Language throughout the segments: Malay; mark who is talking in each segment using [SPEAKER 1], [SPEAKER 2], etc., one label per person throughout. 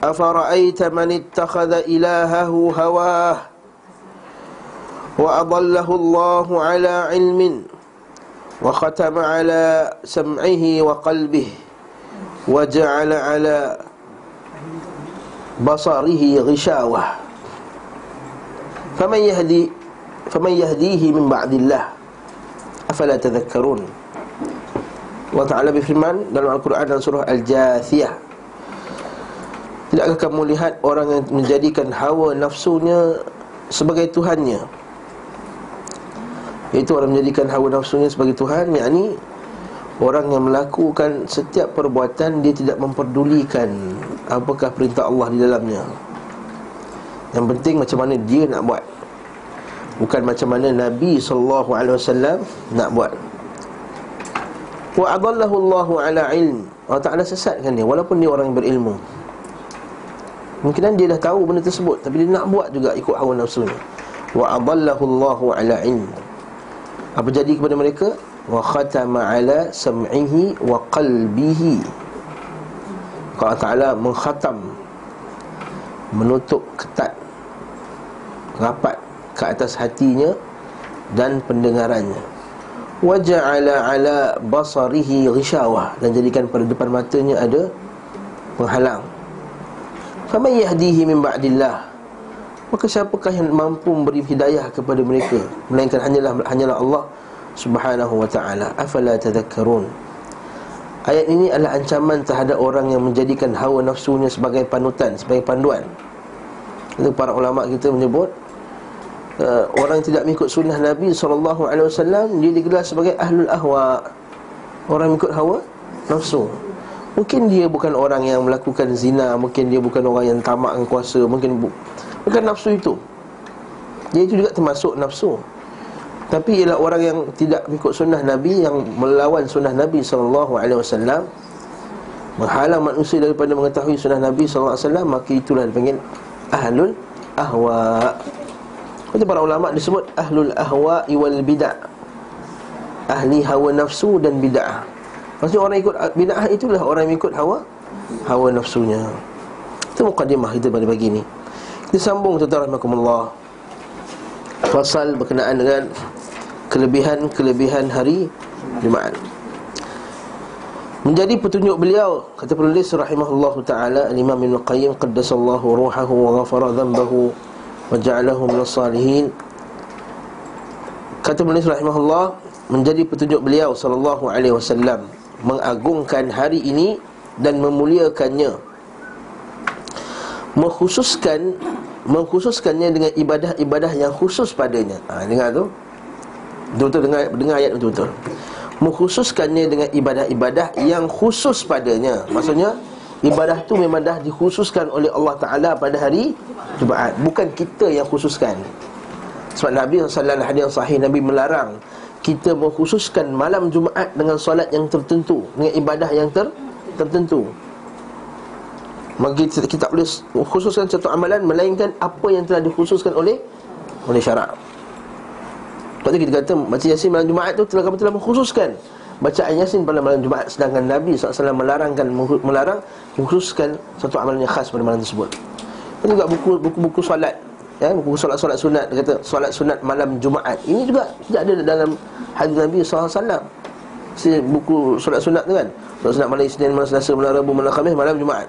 [SPEAKER 1] أفرأيت من اتخذ إلهه هواه وأضله الله على علم وختم على سمعه وقلبه وجعل على بصره غشاوة. فمن يهدي فمن يهديه من بعد الله؟ أفلا تذكرون؟ Allah Ta'ala berfirman dalam dalam surah Al-Jathiyah. Tidakkah kamu lihat orang yang menjadikan hawa nafsunya sebagai Tuhannya? Itu orang menjadikan hawa nafsunya sebagai Tuhan Yang Orang yang melakukan setiap perbuatan Dia tidak memperdulikan Apakah perintah Allah di dalamnya. Yang penting macam mana dia nak buat. Bukan macam mana Nabi SAW nak buat. Wa adallahu Allahu ala ilm. Allah Ta'ala sesatkan dia Walaupun dia orang berilmu Mungkin dia dah tahu benda tersebut Tapi dia nak buat juga ikut hawa nafsunya. Wa adallahu Allahu ala ilm. Apa jadi kepada mereka? Wa khatama ala sam'ihi wa qalbihi. Allah Ta'ala mengkhatam Menutup ketat Rapat ke atas hatinya Dan pendengarannya. Waja'ala ala basarihi ghishawah Dan jadikan pada depan matanya ada Penghalang Faman yahdihi min ba'dillah. Maka siapakah yang mampu memberi hidayah kepada mereka? Melainkan hanyalah hanyalah Allah Subhanahu wa ta'ala. Afala tadhakkarun? Ayat ini adalah ancaman terhadap orang yang menjadikan hawa nafsunya sebagai panutan Sebagai panduan. Itu para ulama kita menyebut uh, orang yang tidak mengikut sunnah Nabi SAW dia digelar sebagai ahlul ahwa. Orang mengikut hawa nafsu mungkin dia bukan orang yang melakukan zina mungkin dia bukan orang yang tamak dengan kuasa mungkin bu- bukan nafsu itu dia itu juga termasuk nafsu tapi ialah orang yang tidak mengikut sunnah Nabi yang melawan sunnah Nabi SAW menghalang manusia daripada mengetahui sunnah Nabi SAW maka itulah dipanggil ahlul ahwa Kata para ulama disebut ahlul ahwa wal bid'ah. Ahli hawa nafsu dan bid'ah. Maksudnya orang ikut bid'ah itulah orang yang ikut hawa hawa nafsunya. Itu mukadimah kita pada pagi ni. Kita sambung tuan-tuan rahmatullah. Fasal berkenaan dengan kelebihan-kelebihan hari Jumaat. Menjadi petunjuk beliau kata penulis rahimahullah taala Imam Ibn Qayyim qaddasallahu ruhahu wa ghafara dhanbahu waja'alahu minas salihin kata penulis rahimahullah menjadi petunjuk beliau sallallahu alaihi wasallam mengagungkan hari ini dan memuliakannya. Mengkhususkan mengkhususkannya dengan ibadah-ibadah yang khusus padanya. Ha dengar tu? Betul-betul dengar dengar ayat betul-betul. Mengkhususkannya dengan ibadah-ibadah yang khusus padanya. Maksudnya ibadah tu memang dah dikhususkan oleh Allah Ta'ala pada hari Jumaat. Bukan kita yang khususkan. Sebab Nabi SAW hadis yang sahih Nabi melarang Kita mengkhususkan malam Jumaat dengan solat yang tertentu Dengan ibadah yang ter tertentu. Maka kita, tak boleh khususkan satu amalan Melainkan apa yang telah dikhususkan oleh Oleh syarak. Sebab tu kita kata Baca Yasin malam Jumaat tu telah, telah mengkhususkan? Bacaan Yasin pada malam Jumaat. Sedangkan Nabi SAW melarangkan Melarang Mengkhususkan satu amalan yang khas pada malam tersebut. Ini juga buku, buku-buku solat ya, Buku solat-solat sunat Dia kata solat sunat malam Jumaat. Ini juga tidak ada dalam hadis Nabi SAW Si buku solat sunat tu kan? Solat sunat malam Isnin, malam Selasa, malam Rabu, malam Khamis, malam Jumaat.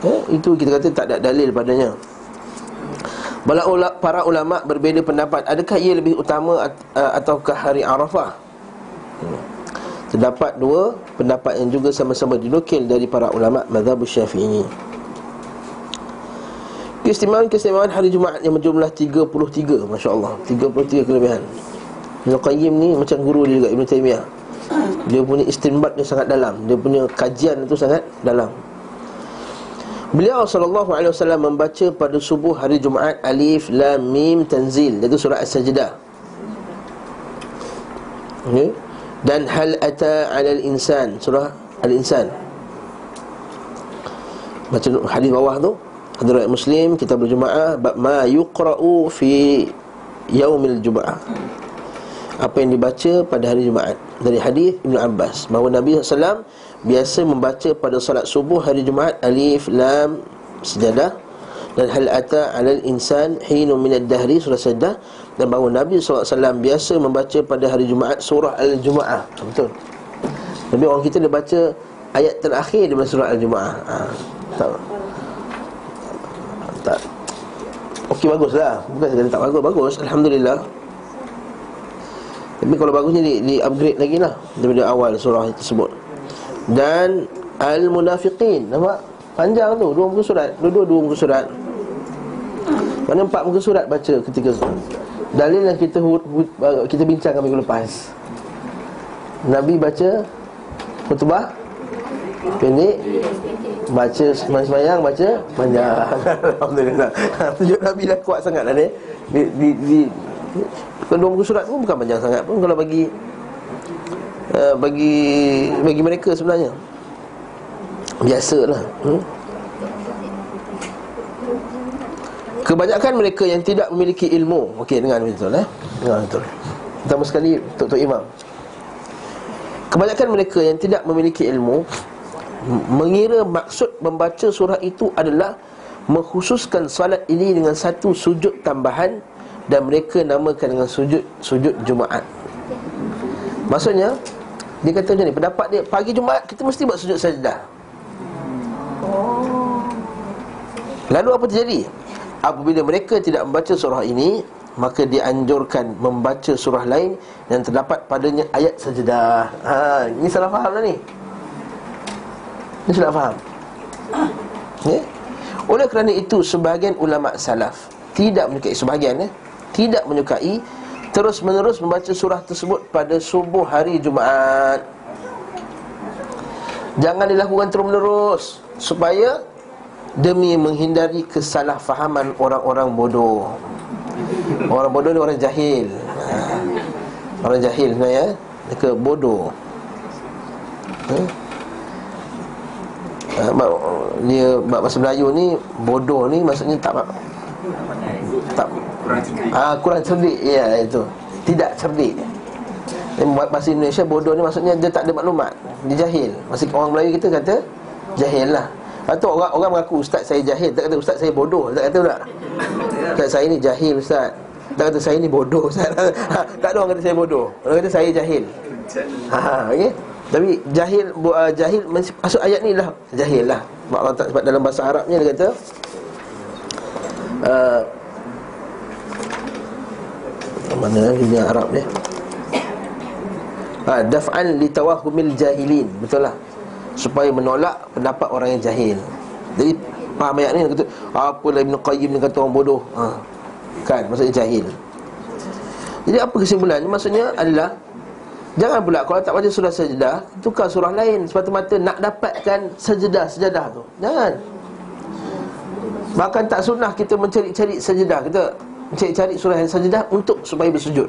[SPEAKER 1] Ya, Itu kita kata tak ada dalil padanya. Para ulama berbeza pendapat. Adakah ia lebih utama ataukah hari Arafah. Terdapat dua pendapat yang juga sama-sama dinukil dari para ulama mazhab Syafi'i. Keistimewaan-keistimewaan hari Jumaat yang berjumlah 33, masya-Allah, 33 kelebihan. Ibn Qayyim ni macam guru dia juga Ibn Taymiyah. Dia punya istinbat dia sangat dalam, dia punya kajian itu sangat dalam. Beliau wasallam membaca pada subuh hari Jumaat Alif Lam Mim Tanzil iaitu surah As-Sajdah. Okay. Dan hal ata 'alal insan surah Al-Insan. Baca hadis bawah tu Hadrat Muslim kita berjemaah bab ma yuqra'u fi yaumil Jumaat. Apa yang dibaca pada hari Jumaat. Dari hadis Ibn Abbas bahawa Nabi SAW biasa membaca pada salat subuh hari Jumaat alif lam sejadah. Dan hal ata alal insan hinu min ad-dahri surah sejadah. Dan bahawa Nabi SAW biasa membaca pada hari Jumaat surah al-Jumaah betul? Nabi orang kita dia baca ayat terakhir di surah al-Jumaah ha, tak tak. Okey baguslah. Bukan sekadar tak bagus. Bagus alhamdulillah. Tapi kalau bagusnya di, di upgrade lagi lah. Daripada awal surah tersebut. Dan Al-Munafiqin. Nampak? Panjang tu. Dua muka surat. Dua-dua dua muka surat. Mana empat muka surat baca ketika Dalil yang kita kita bincangkan minggu lepas. Nabi baca Khutbah Pendek Baca semayang baca Panjang. Alhamdulillah. Tunjuk Nabi dah kuat sangat lah ni di, di, di, Kedua muka surat pun bukan panjang sangat pun. Kalau bagi uh, bagi bagi mereka sebenarnya. Biasalah hmm? kebanyakan mereka yang tidak memiliki ilmu. Okey dengar betul eh? Dengar betul. Pertama sekali tok imam. Kebanyakan mereka yang tidak memiliki ilmu mengira maksud membaca surah itu adalah mengkhususkan salat ini dengan satu sujud tambahan dan mereka namakan dengan sujud sujud Jumaat. Maksudnya dia kata macam ni Pendapat dia Pagi Jumaat kita mesti buat sujud sajdah Lalu apa terjadi? Apabila mereka tidak membaca surah ini Maka dianjurkan membaca surah lain Yang terdapat padanya ayat sajdah ha, Ini salah faham lah ni Ini salah faham okay? Oleh kerana itu sebahagian ulama salaf Tidak menyukai sebahagian eh, Tidak menyukai terus menerus membaca surah tersebut pada subuh hari Jumaat. Jangan dilakukan terus menerus supaya demi menghindari kesalahfahaman orang-orang bodoh. Orang bodoh ni orang jahil. Ha. Orang jahil sebenarnya mereka bodoh. Ha? Ha, dia bahasa Melayu ni bodoh ni maksudnya tak tak kurang cerdik. Ah kurang cerdik. Ya itu. Tidak cerdik. buat bahasa Indonesia bodoh ni maksudnya dia tak ada maklumat. Dia jahil. Masih orang Melayu kita kata jahil lah. Lepas orang orang mengaku ustaz saya jahil, tak kata ustaz saya bodoh, tak kata tak? Ustaz saya ni jahil ustaz. Tak kata saya ni bodoh ustaz. tak ada orang kata saya bodoh. Orang kata saya jahil. Ha, ha okey. Tapi jahil uh, jahil masuk ayat ni lah. Jahil lah. Sebab dalam bahasa Arabnya dia kata uh, mana dunia Arab dia ha, daf'an li tawahumil jahilin. Betul lah. Supaya menolak pendapat orang yang jahil. Jadi faham ayat ni? Kata apa lah Ibn Qayyim ni kata orang bodoh. Ha, kan? Maksudnya jahil. Jadi apa kesimpulannya? Maksudnya adalah Jangan pula kalau tak baca surah sajadah Tukar surah lain Semata-mata nak dapatkan sajadah-sajadah tu Jangan Bahkan tak sunnah kita mencari-cari sajadah Kita cari-cari surah yang untuk supaya bersujud.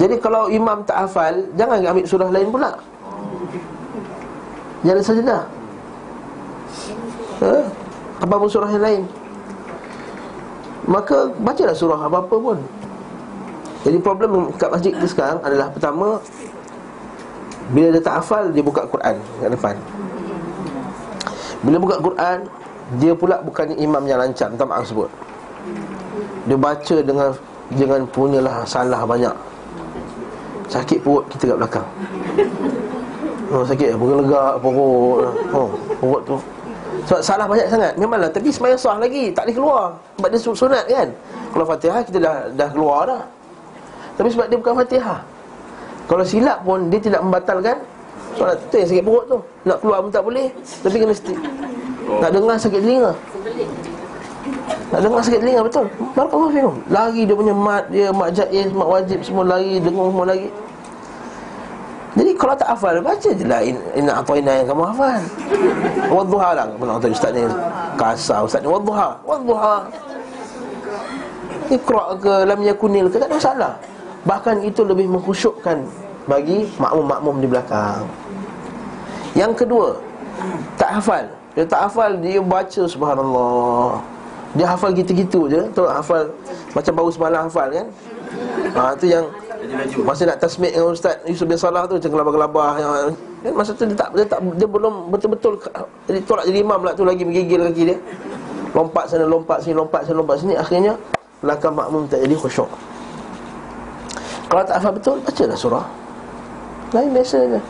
[SPEAKER 1] Jadi kalau imam tak hafal, jangan ambil surah lain pula. Jangan sajadah. Ha? Apa pun surah yang lain. Maka bacalah surah apa-apa pun. Jadi problem kat masjid kita sekarang adalah pertama bila dia tak hafal dia buka Quran kat depan. Bila buka Quran dia pula bukannya imam yang lancar, minta maaf sebut. Dia baca dengan Dengan punyalah salah banyak. Sakit perut kita kat belakang. Oh sakit Bukan lega perut. Oh perut tu. Sebab salah banyak sangat. Memanglah Tapi semayang sah lagi. Tak boleh keluar. Sebab dia sunat kan? Kalau fatihah kita dah dah keluar dah Tapi sebab dia bukan fatihah. Kalau silap pun Dia tidak membatalkan Soalat tu yang sakit perut tu. Nak keluar pun tak boleh. Tapi kena mesti Nak dengar sakit telinga. Nak dengar sakit telinga betul. Barakallahu fikum. Lari dia punya mat dia Mat jaiz, mat wajib semua lari Dengar semua lagi. Jadi kalau tak hafal Baca je lah. Inna atoina yang kamu hafal. Wadduha lah. Mana kata ustaz ni Kasar. Ustaz ni Wadduha Wadduha Iqra' ke Lam yakunil ke Tak ada masalah Bahkan itu lebih mengkhusyukkan Bagi makmum-makmum di belakang. Yang kedua Tak hafal. Dia tak hafal Dia baca subhanallah. Dia hafal gitu-gitu je. Tahu hafal Macam baru semalam hafal kan? Ha, tu yang Masa nak tasmik dengan Ustaz Yusuf bin Salah tu Macam gelabah-gelabah kan Masa tu dia tak, dia tak Dia belum betul-betul Jadi tolak jadi imam lah tu Lagi menggigil kaki dia. Lompat sana, lompat sini, lompat sana, lompat sini. Akhirnya Belakang makmum tak jadi khusyuk Kalau tak hafal betul Bacalah surah Lain biasa je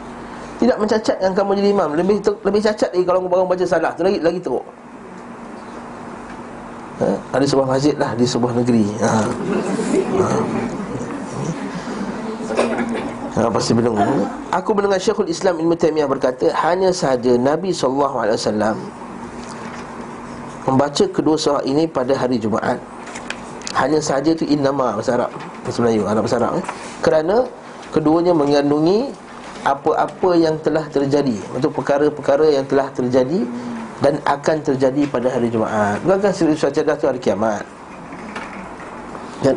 [SPEAKER 1] Tidak mencacat yang kamu jadi imam Lebih lebih cacat lagi Kalau orang baca salah tu Lagi lagi teruk ha? Ada sebuah masjid lah Di sebuah negeri ha. Ha. Ha, pasti belum. Aku mendengar Syekhul Islam Ibn Taimiyah berkata, hanya sahaja Nabi SAW membaca kedua surah ini pada hari Jumaat. Hanya sahaja itu innama bahasa Arab. Bahasa Melayu, Arab bahasa Arab. Eh? Kerana keduanya mengandungi apa-apa yang telah terjadi. Untuk perkara-perkara yang telah terjadi dan akan terjadi pada hari Jumaat. Bukankah siri cerdas itu hari kiamat? Dan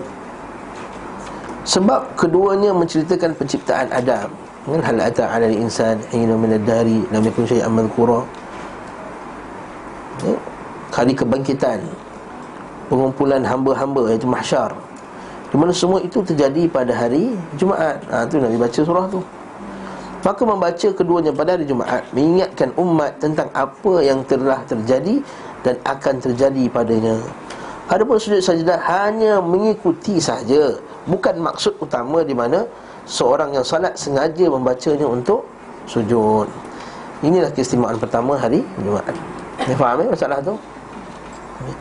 [SPEAKER 1] sebab keduanya menceritakan penciptaan Adam Kan hal ata 'ala al-insan hina min ad-dari lam yakun shay'an madhkura. Ya? Hari kebangkitan Pengumpulan hamba-hamba iaitu mahsyar. Di mana semua itu terjadi pada hari Jumaat. Ha, Itu Nabi baca surah tu. Maka membaca keduanya pada hari Jumaat Mengingatkan umat tentang apa yang telah terjadi Dan akan terjadi padanya. Adapun sujud sajdah hanya mengikuti sahaja Bukan maksud utama di mana Seorang yang salat sengaja membacanya untuk sujud. Inilah keistimewaan pertama hari Jumaat. Dia faham eh masalah tu?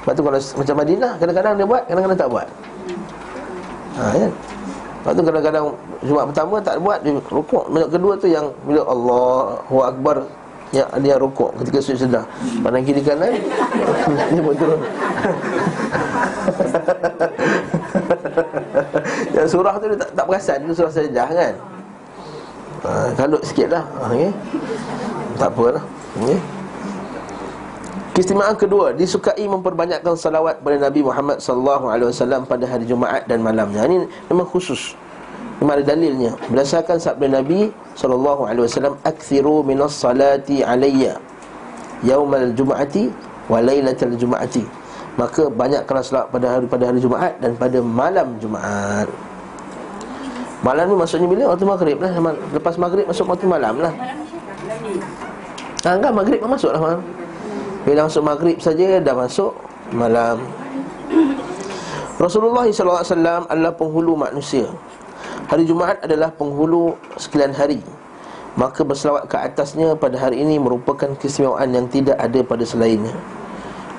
[SPEAKER 1] Sebab tu kalau macam Madinah Kadang-kadang dia buat, kadang-kadang tak buat. Ha ya. Sebab tu kadang-kadang Jumaat pertama tak buat Dia rukuk. Minyak kedua tu yang Bila Allahu Akbar yang dia rukuk ketika sujud sedah. Pandang kiri kanan Dia buat turun. Yang surah tu dia tak, tak perasan Itu surah sedah kan? Ha, Kalut sikit lah ha, okay? Tak apalah okay? Keistimewaan kedua Disukai memperbanyakkan salawat pada Nabi Muhammad SAW pada hari Jumaat dan malamnya. Ini memang khusus. Memang ada dalilnya. Berdasarkan sabda Nabi SAW Akthiru minas salati alayya Yaumal Jum'ati Wa laylatal Jum'ati. Maka banyakkanlah salat pada hari pada hari Jumaat Dan pada malam Jumaat. Malam ni maksudnya bila? Waktu maghrib lah. Lepas maghrib masuk waktu malam lah. Ha, enggak maghrib masuk lah malam. Bila masuk maghrib saja dah masuk malam. Rasulullah SAW adalah penghulu manusia. Hari Jumaat adalah penghulu sekalian hari. Maka berselawat ke atasnya pada hari ini merupakan keistimewaan yang tidak ada pada selainnya.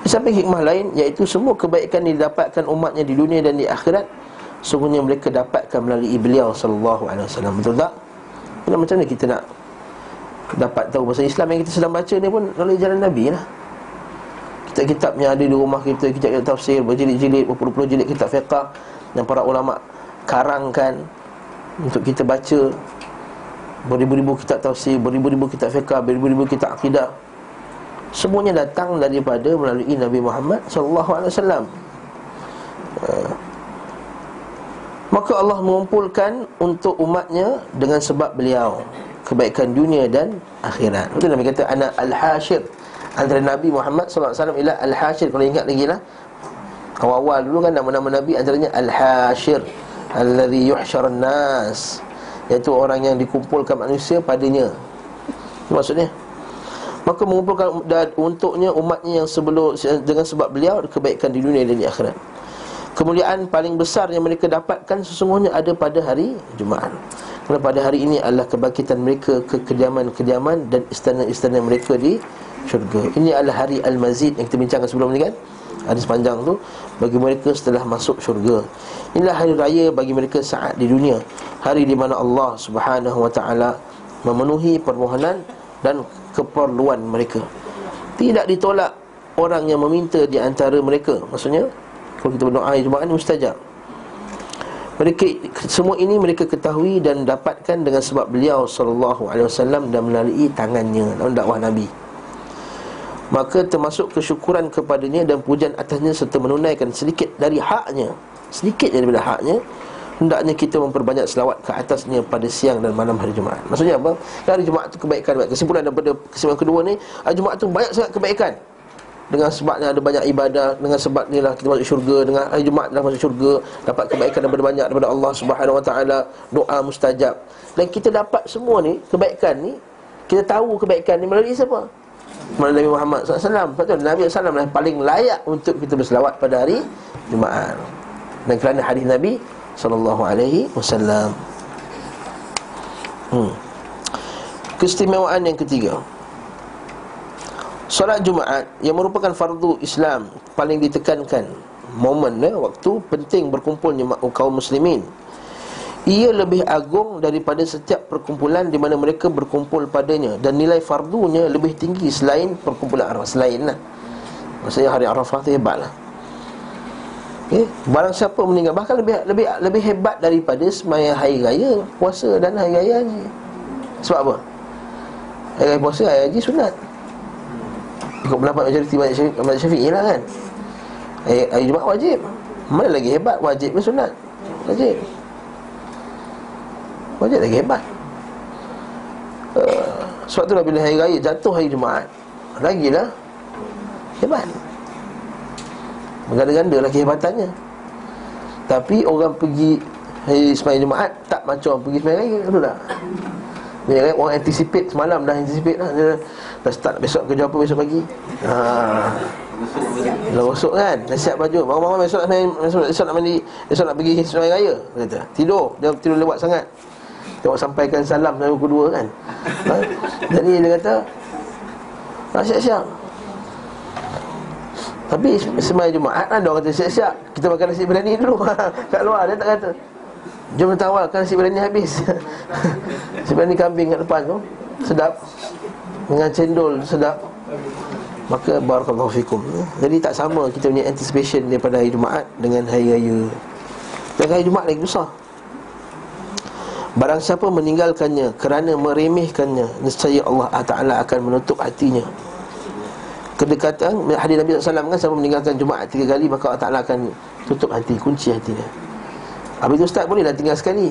[SPEAKER 1] Sampai hikmah lain Iaitu semua kebaikan yang didapatkan umatnya di dunia dan di akhirat Sungguhnya mereka dapatkan melalui beliau Wasallam. Betul tak? Macam mana kita nak Dapat tahu pasal Islam yang kita sedang baca ni pun Melalui jalan Nabi lah Kitab-kitab yang ada di rumah kita Kitab-kitab tafsir Berjilid-jilid Berpuluh-puluh jilid kitab fiqah Yang para ulama' karangkan untuk kita baca beribu-ribu kitab tafsir, beribu-ribu kitab fiqh, beribu-ribu kitab akidah. Semuanya datang daripada melalui Nabi Muhammad wasallam. Uh, maka Allah mengumpulkan untuk umatnya dengan sebab beliau kebaikan dunia dan akhirat. Itu Nabi kata ana al-hasyir. Antara Nabi Muhammad wasallam ialah al-hasyir kalau ingat lagi lah. Awal-awal dulu kan nama-nama Nabi antaranya al-hasyir alladhi yuhsyarun nas. Iaitu orang yang dikumpulkan manusia padanya. Maksudnya. Maka mengumpulkan dan untuknya umatnya yang sebelum dengan sebab beliau kebaikan di dunia dan di akhirat. Kemuliaan paling besar yang mereka dapatkan sesungguhnya ada pada hari Jumaat kerana pada hari ini adalah kebangkitan mereka ke kediaman-kediaman dan istana-istana mereka di syurga. Ini adalah hari Al-Mazid yang kita bincangkan sebelum ini kan? Hari sepanjang tu Bagi mereka setelah masuk syurga. Inilah hari raya bagi mereka saat di dunia. Hari di mana Allah subhanahu wa ta'ala Memenuhi permohonan Dan keperluan mereka. Tidak ditolak Orang yang meminta di antara mereka. Maksudnya Kalau kita berdoa hari Jumaat ni mustajab mereka semua ini mereka ketahui dan dapatkan dengan sebab beliau sallallahu alaihi wasallam dan melalui tangannya dalam dakwah Nabi. Maka termasuk kesyukuran kepadanya dan pujian atasnya serta menunaikan sedikit dari haknya, sedikit daripada haknya hendaknya kita memperbanyak selawat ke atasnya pada siang dan malam hari Jumaat. Maksudnya apa? Hari Jumaat itu kebaikan. Kesimpulan daripada kesimpulan kedua ni, hari Jumaat itu banyak sangat kebaikan dengan sebabnya ada banyak ibadah dengan sebab inilah kita masuk syurga dengan hari Jumaat dah masuk syurga dapat kebaikan daripada banyak daripada Allah Subhanahu Wa Taala doa mustajab. Dan kita dapat semua ni kebaikan ni kita tahu kebaikan ni melalui siapa? Melalui Nabi Muhammad SAW Sebab tu Nabi SAW yang paling layak untuk kita berselawat pada hari Jumaat. Dan kerana hadis Nabi SAW hmm. Keistimewaan yang ketiga Solat Jumaat yang merupakan fardu Islam paling ditekankan momen eh, waktu penting berkumpulnya kaum muslimin. Ia lebih agung daripada setiap perkumpulan di mana mereka berkumpul padanya dan nilai fardunya lebih tinggi selain perkumpulan Arafah selain lah. Maksudnya hari Arafah tu hebatlah. Okay. Eh, barang siapa meninggal bahkan lebih lebih lebih hebat daripada semaya hari raya puasa dan hari raya haji. Sebab apa? Hari raya puasa hari haji sunat. Ikut pendapat majoriti mazhab syafi'i lah kan? Hari, hari Jumat wajib. Mana lagi hebat? Wajib ke sunat. Wajib. Wajib lagi hebat. Uh, Sebab tu lah bila hari raya jatuh hari Jumat Lagilah Hebat. Berganda-ganda lah kehebatannya. Tapi orang pergi Hari semayang Jumaat Tak macam pergi semayang raya. Betul tak? Bila orang anticipate semalam dah anticipate lah Dah start besok kerja apa besok pagi? Haa Dah rosok kan Dah siap baju. Bangun-bangun besok nak besok, besok nak mandi Besok nak pergi sungai raya kata. Tidur Dia tidur lewat sangat. Tengok sampaikan salam Sama kedua kan. Ha? Jadi dia kata Dah siap-siap. Tapi semai Jumaat ada orang kata siap-siap Kita makan nasi berani dulu. Kat luar dia tak kata. Jom kita awalkan nasi berani habis. Nasi berani kambing kat depan tu Sedap dengan cendol sedap. Maka barakallahu fikum. Jadi tak sama kita punya anticipation daripada hari Jumaat dengan hari raya. Dan hari Jumaat lagi besar. Barang siapa meninggalkannya kerana meremehkannya Nescaya Allah Ta'ala akan menutup hatinya. Kedekatan Hadis Nabi SAW kan Siapa meninggalkan Jumaat tiga kali Maka Allah Ta'ala akan tutup hati Kunci hatinya. Habis itu Ustaz boleh dah tinggal sekali.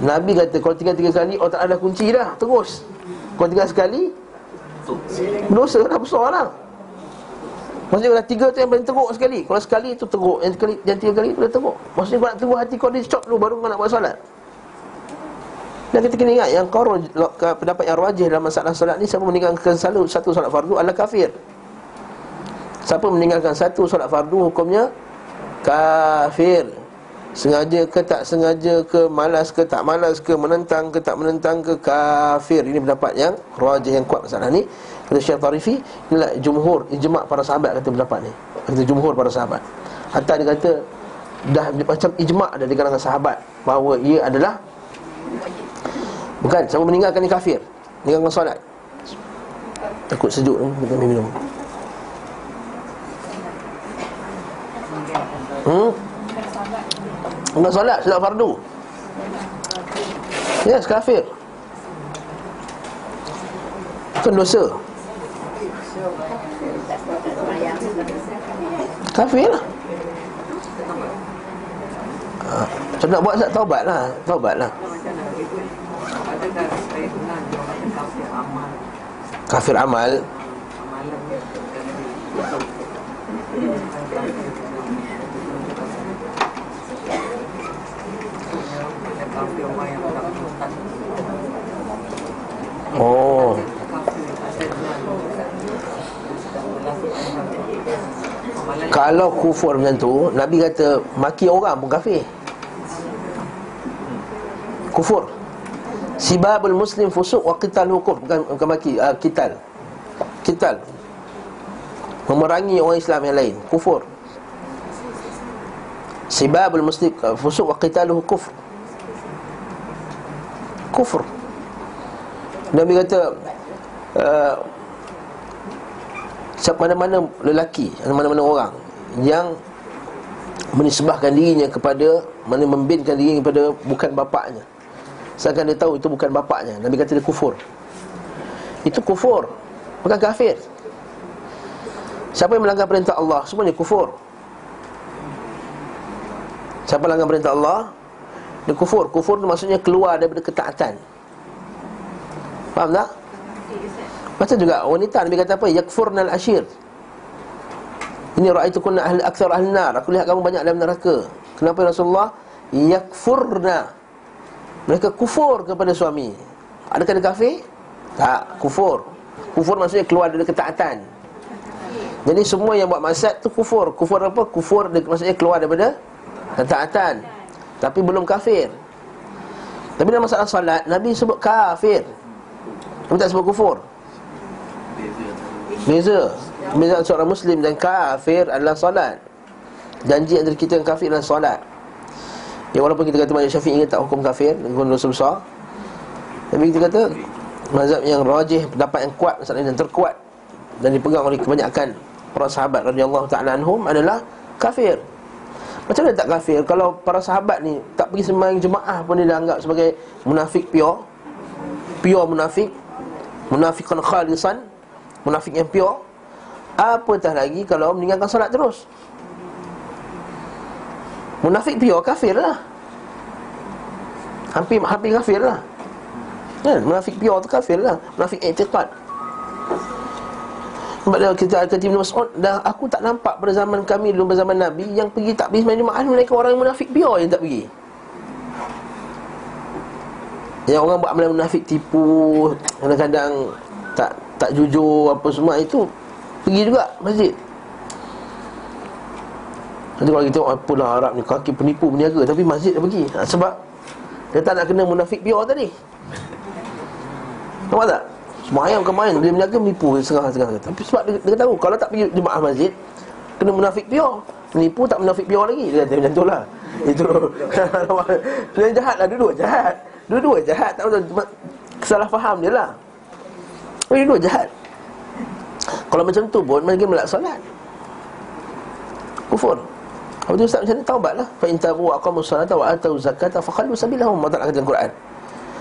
[SPEAKER 1] Nabi kata kalau tinggal tiga kali Allah Ta'ala kunci dah Terus kau tinggal sekali Berdosa dah besar lah. Maksudnya kalau tiga tu yang paling teruk sekali Kalau sekali tu teruk Yang, sekali, yang tiga kali tu dah teruk. Maksudnya kau nak tunggu hati kau dia stop dulu Baru kau nak buat solat. Dan kita kena ingat Yang kau pendapat yang rajih dalam masalah solat ni Siapa meninggalkan satu, satu solat fardu adalah kafir. Siapa meninggalkan satu solat fardu Hukumnya Kafir Sengaja ke tak sengaja ke Malas ke tak malas ke Menentang ke tak menentang ke Kafir. Ini pendapat yang Rajah yang kuat masalah ni. Kata Syekh Tarifi Inilah jumhur Ijma' para sahabat kata pendapat ni. Kata jumhur para sahabat. Hatta dia kata Dah macam ijma' ada di kalangan sahabat Bahawa ia adalah Bukan Sama meninggalkan ni kafir. Meninggalkan solat. Takut sejuk ni Minum minum. Hmm Bukan solat, solat fardu. Yes, kafir Bukan dosa. Kafir lah. Macam nak buat tak taubat lah. Taubat lah. Kafir amal Oh. Kalau kufur macam tu Nabi kata Maki orang pun kafir. Kufur. Sibabul muslim fusuk wa qital hukum Bukan, bukan maki, uh, qital. Qital. Memerangi orang Islam yang lain. Kufur. Sibabul muslim uh, fusuk wa qital hukum Kufur Nabi kata uh, mana-mana lelaki Mana-mana orang Yang menisbahkan dirinya kepada mana membinkan dirinya kepada bukan bapaknya. Sedangkan dia tahu itu bukan bapaknya. Nabi kata dia kufur. Itu kufur bukan kafir. Siapa yang melanggar perintah Allah semuanya kufur. Siapa melanggar perintah Allah dia kufur. Kufur itu maksudnya keluar daripada ketaatan faham tak macam juga wanita Nabi kata apa yakfurnal ashir ini raaitu kunna ahli aktsar ahli nar. Aku lihat kamu banyak dalam neraka. Kenapa Rasulullah? Yakfurna. Mereka kufur kepada suami. Adakah dia kafir? Tak, kufur. Kufur maksudnya keluar dari ketaatan. Jadi semua yang buat maksiat tu kufur. Kufur apa? Kufur maksudnya keluar daripada ketaatan. Tapi belum kafir. Tapi dalam masalah solat Nabi sebut kafir. Nabi tak sebut kufur. Beza. Beza seorang Muslim dan kafir adalah solat. Janji antara kita yang kafir adalah solat. Ya walaupun kita kata Mazhab Syafi'i tak hukum kafir Hukum dosa besar. Tapi kita kata Mazhab yang rajih Pendapat yang kuat Masalah yang terkuat Dan dipegang oleh kebanyakan Para sahabat radhiyallahu ta'ala anhum Adalah kafir. Macam mana tak kafir? Kalau para sahabat ni Tak pergi sembahyang jemaah pun Dia anggap sebagai Munafik pure Pure munafik Munafikan khalisan Munafik yang pure Apatah lagi kalau meninggalkan solat terus? Munafik pure kafir lah. Hampir, hampir kafir lah. Kan? Munafik pure tu kafir lah. Munafik etiqat sebab kita kata Ibn Mas'ud Dah aku tak nampak pada zaman kami dulu Pada zaman Nabi Yang pergi tak pergi semain Jumaat Mereka orang yang munafik pure yang tak pergi Yang orang buat amalan munafik tipu Kadang-kadang Tak tak jujur apa semua Itu Pergi juga masjid. Nanti kalau kita apalah Arab ni Kaki penipu peniaga Tapi masjid dia pergi. Ha, Sebab Dia tak nak kena munafik pure tadi. Nampak tak? Semayang ke main Dia meniaga menipu Setengah-setengah Tapi sebab dia, dia tahu Kalau tak pergi jemaah masjid Kena munafik pure. Menipu tak munafik pure lagi. Dia kata macam tu lah. Itu Dia jahat lah Dua-dua jahat Dua-dua jahat Tak tahu Kesalah faham dia lah. Dua-dua jahat. Kalau macam tu pun Mereka melak solat. Kufur. Apa tu Ustaz macam ni in tabu wa aqamu salata wa atau zakata fa khallu sabilahum Allah Ta'ala kata dalam Quran.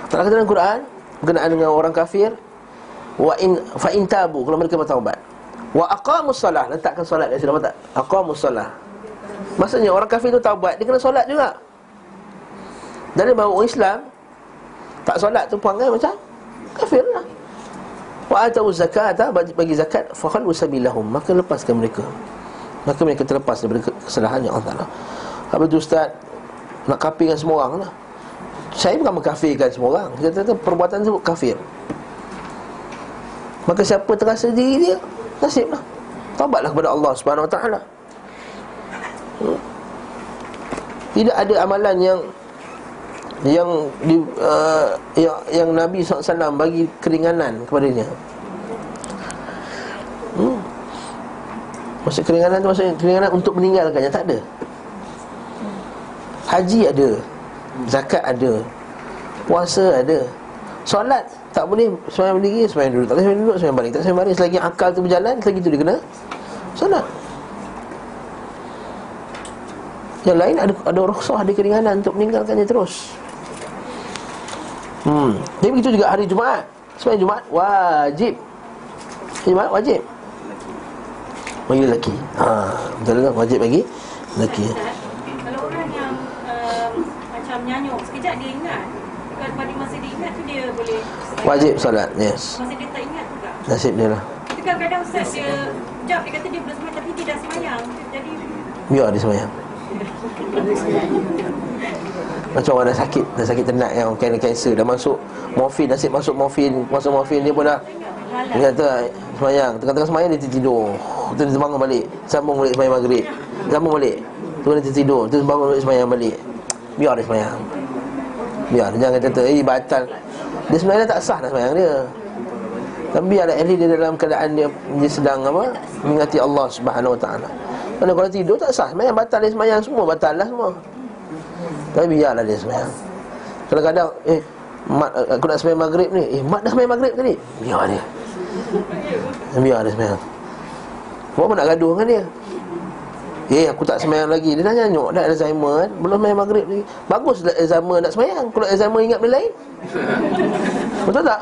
[SPEAKER 1] Allah kata dalam Quran Berkenaan dengan orang kafir. Wa in fa in tabu Kalau mereka bertaubat. Wa aqamu salah Letakkan solat Dia nampak tak? Aqamu salah Maksudnya orang kafir tu taubat Dia kena solat juga. Dan dia bawa orang Islam Tak solat tu perangai macam Kafir lah Wa atau zakata bagi, zakat fakhalu sabilahum maka lepaskan mereka. Maka mereka terlepas daripada kesalahan yang Allah Taala. Apa tu ustaz nak kafirkan semua orang lah. Saya bukan mengkafirkan semua orang. Dia kata perbuatan itu kafir. Maka siapa terasa diri dia nasiblah. Taubatlah kepada Allah Subhanahu Wa Taala. Hmm. Tidak ada amalan yang yang di, uh, yang, yang Nabi SAW bagi keringanan kepadanya. Hmm. Maksud keringanan tu maksudnya keringanan untuk meninggalkannya tak ada. Haji ada Zakat ada Puasa ada. Solat tak boleh semayang berdiri, semayang duduk. Tak boleh semayang duduk, semayang balik. Tak semayang balik selagi akal tu berjalan Selagi tu dia kena Solat. Yang lain ada ada rukhsah, ada keringanan untuk meninggalkannya terus. Hmm. Jadi begitu juga hari Jumaat. Sembahyang Jumaat wajib. Jumaat wajib. Bagi lelaki. Ha, betul tak? Wajib bagi lelaki.
[SPEAKER 2] Kalau orang yang uh, macam nyanyuk sekejap dia ingat. Kalau pada masa dia ingat tu dia boleh
[SPEAKER 1] Wajib solat, yes.
[SPEAKER 2] Masa dia tak ingat tak?
[SPEAKER 1] Nasib dia lah.
[SPEAKER 2] Kadang-kadang Ustaz dia Sekejap dia kata dia belum semayang Tapi dia dah semayang Jadi
[SPEAKER 1] Biar dia semayang. Macam orang dah sakit Dah sakit tenat yang kena kanser Dah masuk morfin Nasib masuk morfin. Masuk morfin Dia pun dah Dia kata Semayang. Tengah-tengah semayang dia tertidur. Tu dia terbangun balik. Sambung balik semayang maghrib. Sambung balik. Tu dia tertidur. Tu bangun balik semayang balik. Biar dia semayang. Biar. Jangan kata Eh batal. Dia sebenarnya tak sah dah semayang dia. Tapi biarlah Eli dia dalam keadaan dia, dia sedang apa? Mengingati Allah subhanahu wa ta'ala Kalau kalau tidur tak sah. Semayang batal dia semayang semua. Batal lah semua. Tapi biarlah dia semayang. Kadang-kadang Eh Mat, aku nak semayang maghrib ni. Eh mat dah semayang maghrib tadi. Biar dia. Biar dia semayang. Buat apa nak gaduh dengan dia? Eh aku tak semayang lagi. Dia dah nyanyuk Dah Alzheimer kan. Belum main maghrib lagi. Bagus dah Alzheimer nak semayang. Kalau Alzheimer ingat benda lain. Betul tak?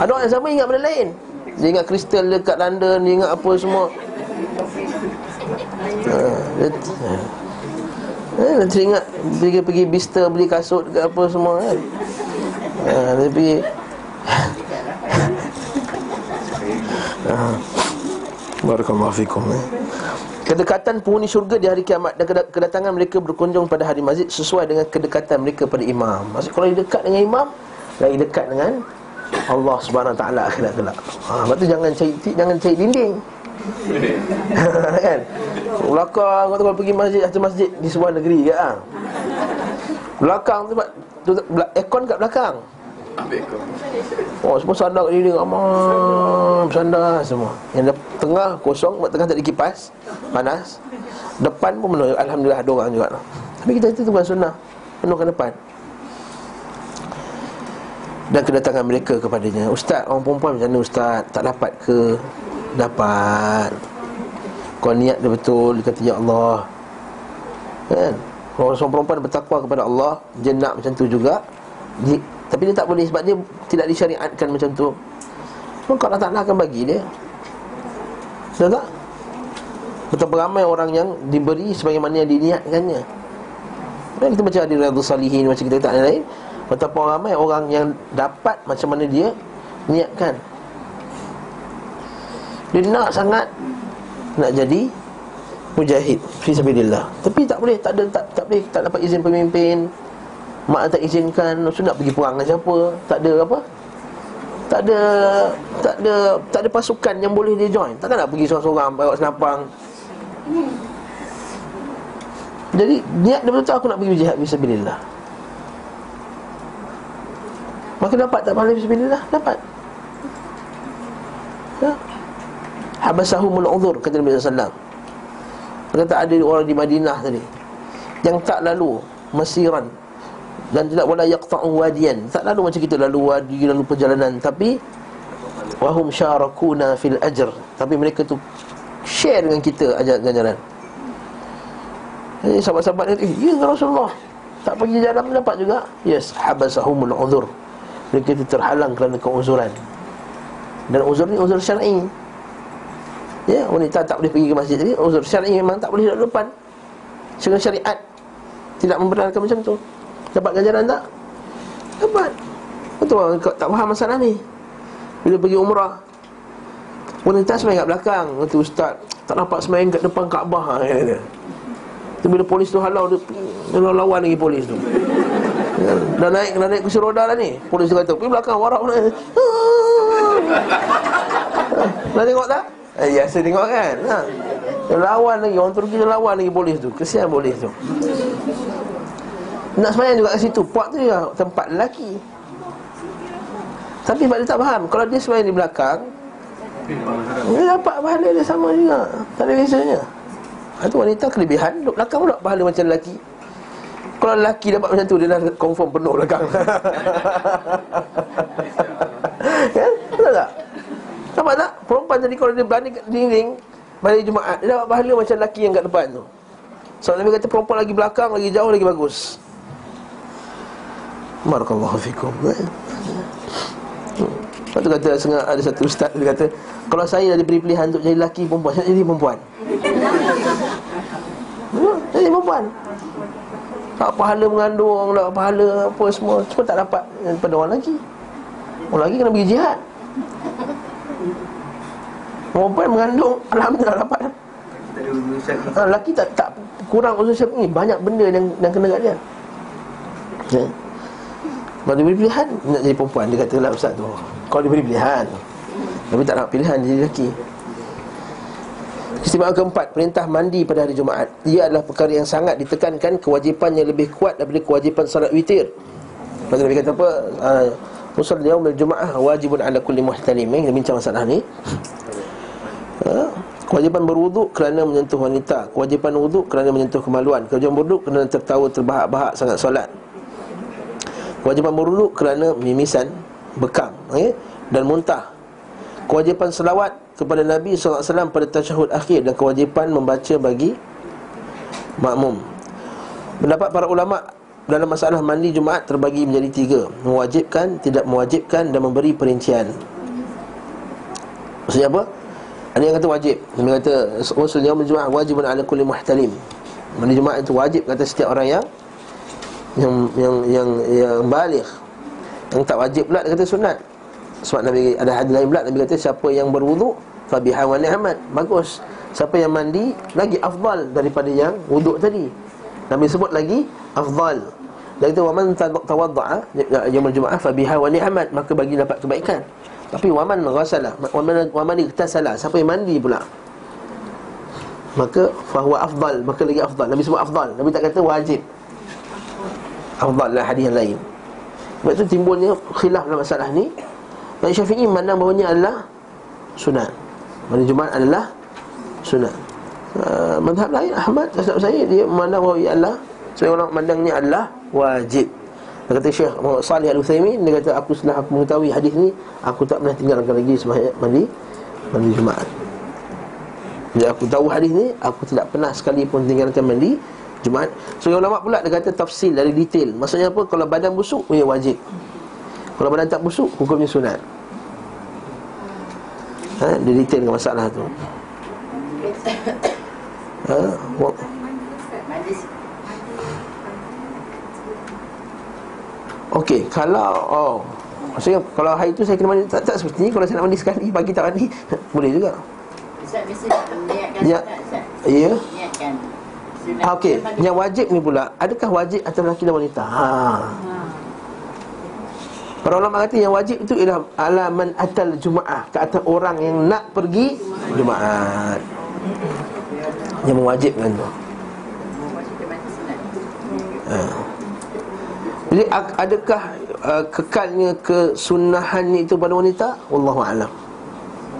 [SPEAKER 1] Ada orang Alzheimer ingat benda lain. Dia ingat kristal dekat London. Dia ingat apa semua ha, dia, ha, dia teringat pergi pergi Bista beli kasut ke apa semua kan. Ha, dia pergi ha. Barakallahu fikum eh. Kedekatan penghuni syurga di hari kiamat Dan kedatangan mereka berkunjung pada hari masjid Sesuai dengan kedekatan mereka pada imam Maksud kalau dekat dengan imam Lagi dekat dengan Allah subhanahu ta'ala akhirat kelak ha, tu jangan cari, jangan cari dinding kan? Belakang kau kalau pergi masjid Satu masjid di sebuah negeri ke ha? Belakang tu, tu Aircon kat belakang. Oh semua sandar kat dinding Aman Bersandar semua. Yang tengah kosong Tengah tak ada kipas Panas. Depan pun penuh. Alhamdulillah ada orang juga. Tapi kita itu bukan sunnah. Penuh ke depan. Dan kedatangan mereka kepadanya. Ustaz orang perempuan macam mana Ustaz? Tak dapat ke Dapat. Kau niat dia betul kata Ya Allah. Kan? Orang seorang perempuan bertakwa kepada Allah Dia nak macam tu juga. Dia, Tapi dia tak boleh sebab dia Tidak disyariatkan macam tu. Maka Allah Ta'ala akan bagi dia. Betul tak? Betapa ramai orang yang diberi sebagaimana yang diniatkannya. Dan kita baca di Riyadhul Salihin Macam kita tak lain. Betapa ramai orang yang dapat macam mana dia niatkan Dia nak sangat Nak jadi Mujahid Fisabilillah Tapi tak boleh Tak ada tak, tak boleh Tak dapat izin pemimpin Mak tak izinkan So nak pergi perang dengan siapa Tak ada apa tak ada tak ada tak ada pasukan yang boleh dia join. Takkan nak pergi seorang-seorang bawa senapang. Jadi niat dia betul aku nak pergi jihad fisabilillah. Maka dapat tak pahala fisabilillah? Dapat. Ya. Habasahumul udhur kata Nabi wasallam. Kata ada orang di Madinah tadi. Yang tak lalu mesiran. Dan tidak wala yaqta'u wadiyan. Tak lalu macam kita lalu wadi lalu perjalanan. Tapi wahum syarakuna fil ajr. Tapi mereka tu share dengan kita ajak ganjaran jadi sahabat-sahabat kata ya Rasulullah. Tak pergi jalan dapat juga. Yes habasahumul uzur. Mereka itu terhalang kerana keuzuran. Dan uzur ni uzur syar'i ya wanita tak boleh pergi ke masjid. Tadi uzur syar'i memang tak boleh dekat depan secara syariat. Tidak membenarkan macam tu. Dapat ganjaran tak? Dapat. Betul orang tak faham masalah ni. Bila pergi umrah Wanita semayang kat belakang. Kata ustaz Tak dapat semayang kat depan Kaabah. Ha. Tu bila polis tu halau dia, dia lawan lagi polis tu. Ya, Dah naik Dah naik kursi roda lah ni. Polis tu kata Pergi belakang warak mana Dah tengok tak? Eh, ya, saya tengok kan ha. Lawan lagi Orang Turki dia lawan lagi polis tu. Kesian polis tu. Nak semayang juga kat situ. Puak tu juga tempat lelaki. Tapi sebab dia tak faham Kalau dia semayang di belakang Dia dapat pahala dia sama juga. Tak ada bezanya Itu wanita kelebihan. Duduk belakang dapat pahala macam lelaki. Kalau lelaki dapat macam tu Dia dah confirm penuh belakang. Kan? Betul tak? Nampak tak? Perempuan tadi kalau dia berani kat dinding Balik Jumaat Dia dapat pahala macam lelaki yang kat depan tu. So Nabi kata perempuan lagi belakang Lagi jauh lagi bagus. Barakallahu fikum. Lepas tu kata sengah, ada satu ustaz dia kata Kalau saya dah diberi pilihan untuk jadi lelaki perempuan Saya jadi perempuan. Jadi perempuan. Tak pahala mengandung Tak pahala apa semua. Cuma tak dapat daripada orang lagi Orang lagi kena pergi jihad Perempuan mengandung Alhamdulillah dapat. Ha, Lelaki tak, tak kurang usaha ni? Banyak benda yang, yang kena kat dia. Ya. Kalau diberi pilihan Nak jadi perempuan Dia kata lah Ustaz tu Kalau diberi pilihan. Tapi tak nak pilihan Jadi lelaki. Istimewa keempat Perintah mandi pada hari Jumaat. Ia adalah perkara yang sangat ditekankan Kewajipan yang lebih kuat Daripada kewajipan salat witir. Lepas Nabi kata apa? Musul yaumil Juma'ah Wajibun ala kulli muhtalim. Kita bincang masalah ni uh, Kewajipan berwuduk kerana menyentuh wanita Kewajipan wuduk kerana menyentuh kemaluan Kewajipan berwuduk kerana tertawa terbahak-bahak sangat solat Kewajipan berwuduk kerana mimisan bekam okay? dan muntah. Kewajipan selawat kepada Nabi SAW pada tasyahud akhir dan kewajipan membaca bagi makmum Pendapat para ulama dalam masalah mandi Jumaat terbagi menjadi tiga Mewajibkan, tidak mewajibkan dan memberi perincian Maksudnya apa? Ada yang kata wajib. Dia kata Rasulnya Jumaat wajibun ala kulli muhtalim. Mandi Jumaat itu wajib kata setiap orang yang Yang yang yang, yang balik Yang tak wajib pula dia kata sunat. Sebab Nabi ada hadis lain pula Nabi kata siapa yang berwuduk Fabiha wa ni'mat. Bagus. Siapa yang mandi Lagi afdal daripada yang wuduk tadi. Nabi sebut lagi afdal. Dan itu waman tawadda'a yaumul jumu'ah fa biha wa ni'mat. Maka bagi dapat kebaikan. Tapi waman ghasala waman waman iktasala siapa yang mandi pula? Maka fahuwa afdal maka lagi afdal. Nabi sebut afdal. Nabi tak kata wajib. Afdal lah hadis yang lain. Sebab itu timbulnya khilaf dalam masalah ni. Dan Syafi'i memandang bahawa adalah sunat. Mandi Jumaat adalah sunat. Uh, Madhab lain Ahmad Sebab saya Dia memandang bahawa ia adalah Sebagai orang memandangnya adalah Wajib Dia kata Syekh Muhammad Salih Al-Uthaymin Dia kata aku setelah aku mengetahui hadis ni Aku tak pernah tinggalkan lagi Sebagai mandi Mandi Jumaat. Jadi aku tahu hadis ni Aku tidak pernah sekali pun tinggalkan mandi Jumaat. Sebagai ulama pula Dia kata tafsil dari detail. Maksudnya apa? Kalau badan busuk Ia wajib. Kalau badan tak busuk Hukumnya sunat. Ha, dia detailkan masalah tu. Ha, Okey, kalau oh, maksudnya kalau hari tu saya kena mandi tak, tak seperti ni kalau saya nak mandi sekali pagi tak mandi boleh juga.
[SPEAKER 3] Ustaz biasa niatkan
[SPEAKER 1] Ya.
[SPEAKER 3] Ustaz.
[SPEAKER 1] Ya.
[SPEAKER 3] Niatkan.
[SPEAKER 1] Ha, Okey, yang wajib ni pula adakah wajib atas lelaki dan wanita? Ha. Para ulama kata yang wajib itu ialah alaman atal jumaah ke atas orang yang nak pergi jumaat. Yang mewajibkan tu. Ha. Jadi ak- adakah uh, kekalnya kesunahan itu pada wanita? Wallahu alam.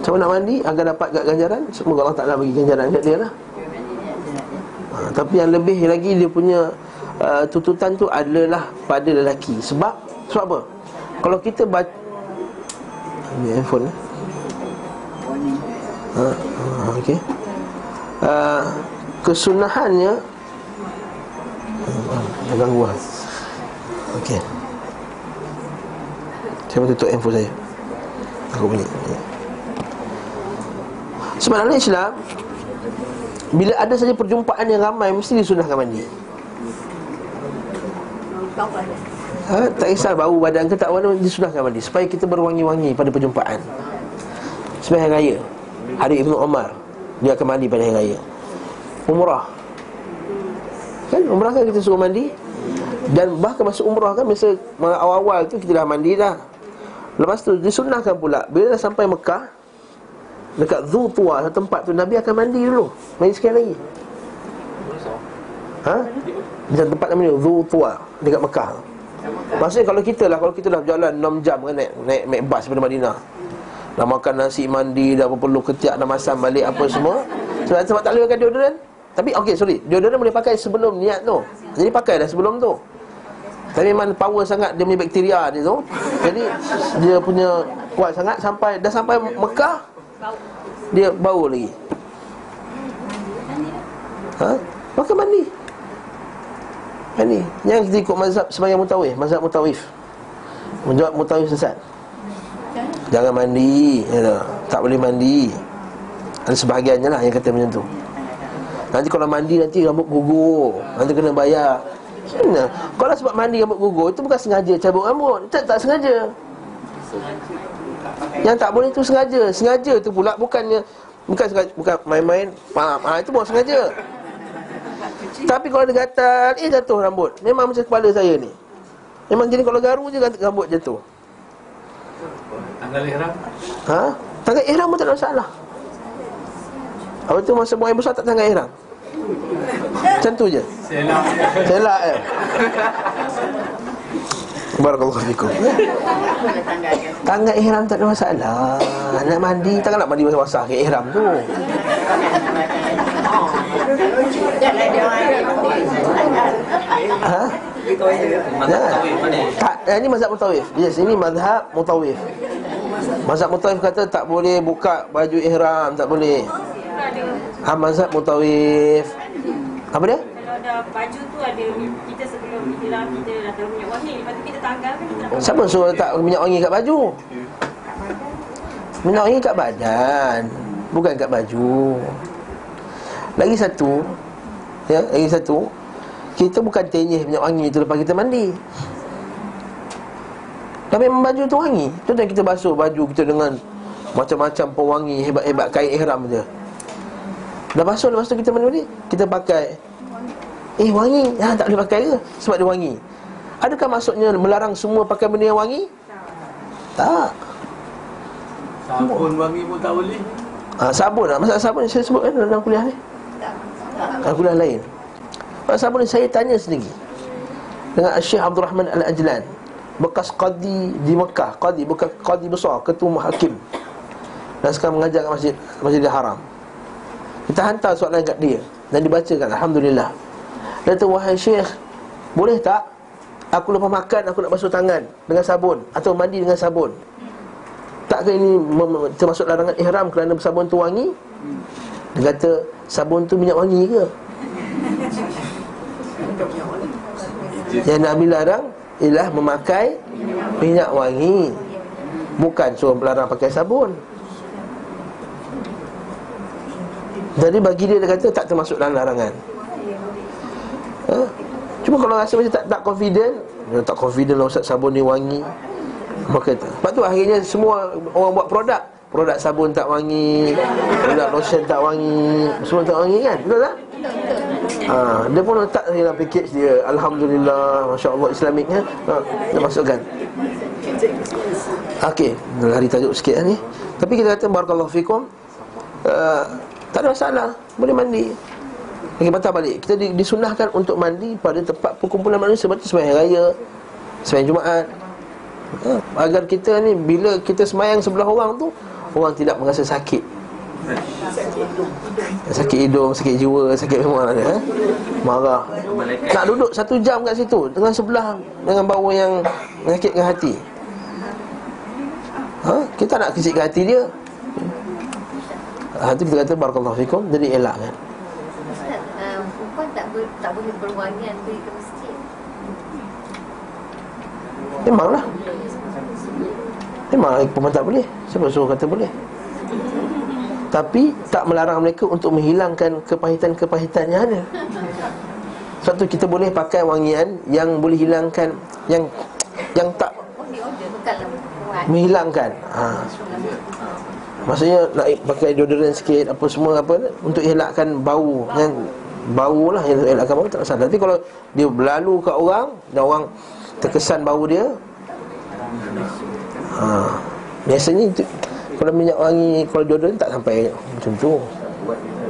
[SPEAKER 1] Mana nak mandi agar dapat ganjaran? Semoga Allah Taala bagi ganjaran kat dia lah. Ha, tapi yang lebih lagi dia punya uh, tuntutan tu adalah pada lelaki. Sebab sebab apa? Kalau kita baca Ambil handphone eh? ha, ha, uh, Kesunahannya uh, Jangan ganggu lah Okey. Saya mau tutup handphone saya. Aku bunyi Sebab dalam Islam Bila ada saja perjumpaan yang ramai Mesti disunahkan mandi. Ha, Tak kisah bau badan ke tak mana Disunahkan mandi Supaya kita berwangi-wangi pada perjumpaan. Sebab hari raya Hari Ibnu Umar Dia akan mandi pada hari raya. Umrah. Kan? Umrah kan kita suruh mandi Dan bahkan masa umrah kan Masa awal-awal tu kita dah mandi dah. Lepas tu disunahkan pula Bila dah sampai Mekah Dekat Dhu Tuwa tempat tu Nabi akan mandi dulu. Mandi sekali lagi. Ha? Di tempat namanya Dhu Tuwa Dekat Mekah. Maksudnya kalau kita lah Kalau kita dah berjalan 6 jam kan naik, naik, naik bas daripada Madinah. Dah makan nasi mandi Dah perlu ketiak Dah masam balik apa semua. Sebab, sebab tak boleh pakai deodorant. Tapi okey sorry. Deodorant boleh pakai sebelum niat tu. Jadi pakai dah sebelum tu Tapi memang power sangat Dia punya bakteria dia tu. Jadi dia punya kuat sangat Sampai Dah sampai Mekah Dia bau lagi. Ha? Maka mandi. Mandi. Yang kita ikut mazhab Semayang mutawif Mazhab mutawif. Menjawab mutawif sesat. Jangan mandi ya tak boleh mandi. Ada sebahagiannya lah Yang kata macam tu. Nanti kalau mandi nanti rambut gugur. Nanti kena bayar Kena Kalau sebab mandi rambut gugur Itu bukan sengaja cabut rambut. Tak, tak sengaja. Yang tak boleh tu sengaja. Sengaja tu pula bukannya Bukan sengaja Bukan main-main. Faham ha, Itu bukan sengaja. Tapi kalau dia gatal Eh jatuh rambut. Memang macam kepala saya ni. Memang jadi kalau garu je rambut jatuh
[SPEAKER 4] Tanggal ihram?
[SPEAKER 1] Ha? Tanggal ihram pun tak ada masalah. Apa tu masa buang air besar tak tanggal ihram Macam tu je. Selak. Eh. Barakallahu fikum. Tanggal ihram tak ada masalah. Nak mandi Takkan nak mandi basah-basah ke ihram tu? Ha? Jangan. Tak, eh, ini mazhab mutawif. Yes, ini mazhab mutawif. Mazhab mutawif kata tak boleh buka baju ihram Tak boleh Ha, mazhab mutawif. Apa dia?
[SPEAKER 2] Kalau dah baju tu ada kita sebelum hilang kita dah taruh minyak wangi. Lepas tu kita tanggal kan kita
[SPEAKER 1] Siapa suruh letak minyak wangi kat baju? Minyak wangi kat badan Bukan kat baju. Lagi satu Ya, lagi satu Kita bukan tenyih minyak wangi tu lepas kita mandi. Tapi memang baju tu wangi. Tu dah kita basuh baju kita dengan Macam-macam pewangi hebat-hebat kain ihram je Dah basuh lepas tu kita mandi Kita pakai. Eh wangi. Ha, Tak boleh pakai ke? Sebab dia wangi. Adakah maksudnya melarang semua pakai benda yang wangi? Tak.
[SPEAKER 4] Sabun wangi pun tak boleh.
[SPEAKER 1] ha, Sabun lah. Masalah sabun saya sebut kan dalam kuliah ni? Dalam kuliah lain. Masalah sabun ni saya tanya sendiri. Dengan Syekh Abdul Rahman Al-Ajlan Bekas qadi di Mekah Qadi, bukan qadi besar Ketua Hakim Dan sekarang mengajar kat masjid Masjidil Haram Kita hantar soalan kat dia. Dan dibacakan Alhamdulillah. Dia kata wahai Syekh Boleh tak Aku lepas makan aku nak basuh tangan Dengan sabun Atau mandi dengan sabun? Takkah ini mem- termasuk larangan ihram kerana sabun tu wangi? Dia kata sabun tu minyak wangi ke? Yang Nabi larang ialah memakai minyak wangi. Bukan suruh larang pakai sabun Jadi bagi dia dia kata tak termasuk dalam larangan. Ha? Cuma kalau rasa macam tak, tak confident Tak confident lah Ustaz sabun ni wangi. Maka tu Sebab tu akhirnya semua orang buat produk. Produk sabun tak wangi Produk lotion tak wangi. Semua tak wangi kan? Betul tak? Ha, dia pun letak dalam package dia. Alhamdulillah Masya Allah Islamiknya ha, Dia masukkan. Okey Lari tajuk sikit lah ni. Tapi kita kata Barakallahu fikum uh, Tak ada masalah. Boleh mandi. Lagi patah balik. Kita di, disunahkan untuk mandi Pada tempat perkumpulan manusia. Sebab tu sembahyang raya Sembahyang Jumaat. Ha, Agar kita ni Bila kita semayang sebelah orang tu Orang tidak merasa sakit. Sakit hidung, sakit jiwa, sakit memang ada eh? Marah. Nak duduk satu jam kat situ Dengan sebelah Dengan bau yang Menyakitkan hati. Ha? Kita nak kecilkan hati dia ha, Itu kita kata Barakallahu fikum Jadi elak kan?
[SPEAKER 5] Ustaz, um, perempuan tak, ber, tak boleh berwangian pergi ke masjid.
[SPEAKER 1] Memanglah Memang perempuan tak boleh. Siapa suruh kata boleh? Tapi tak melarang mereka untuk menghilangkan kepahitan-kepahitan yang ada. Sebab tu kita boleh pakai wangian yang boleh hilangkan Yang yang tak menghilangkan. Ha. Maksudnya nak pakai deodorant sikit Apa semua apa Untuk elakkan bau yang Bau lah yang elakkan bau tak masalah Tapi kalau dia berlalu kat orang Dan orang terkesan bau dia ha. Biasanya itu, Kalau minyak wangi Kalau deodorant tak sampai macam tu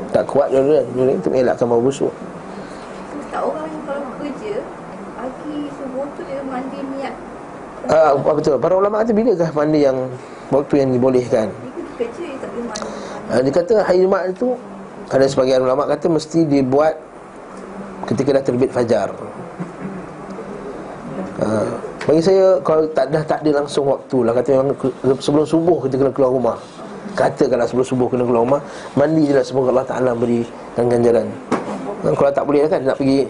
[SPEAKER 1] Tak kuat deodorant Deodorant untuk elakkan bau busuk
[SPEAKER 5] Tak orang yang kalau kerja, pagi subuh tu dia mandi minyak.
[SPEAKER 1] Ah, uh, betul. Para ulama kata bilakah mandi yang waktu yang dibolehkan?
[SPEAKER 5] Kerja dia
[SPEAKER 1] kata hari Jumaat itu ada sebagian ulama kata mesti dibuat ketika dah terbit fajar. Uh, bagi saya kalau tak dah tak ada langsung waktu lah. Kata memang sebelum subuh kita kena keluar rumah. Katakanlah sebelum subuh kena keluar rumah Mandi je lah semoga Allah Ta'ala berikan ganjaran Dan Kalau tak boleh kan nak pergi.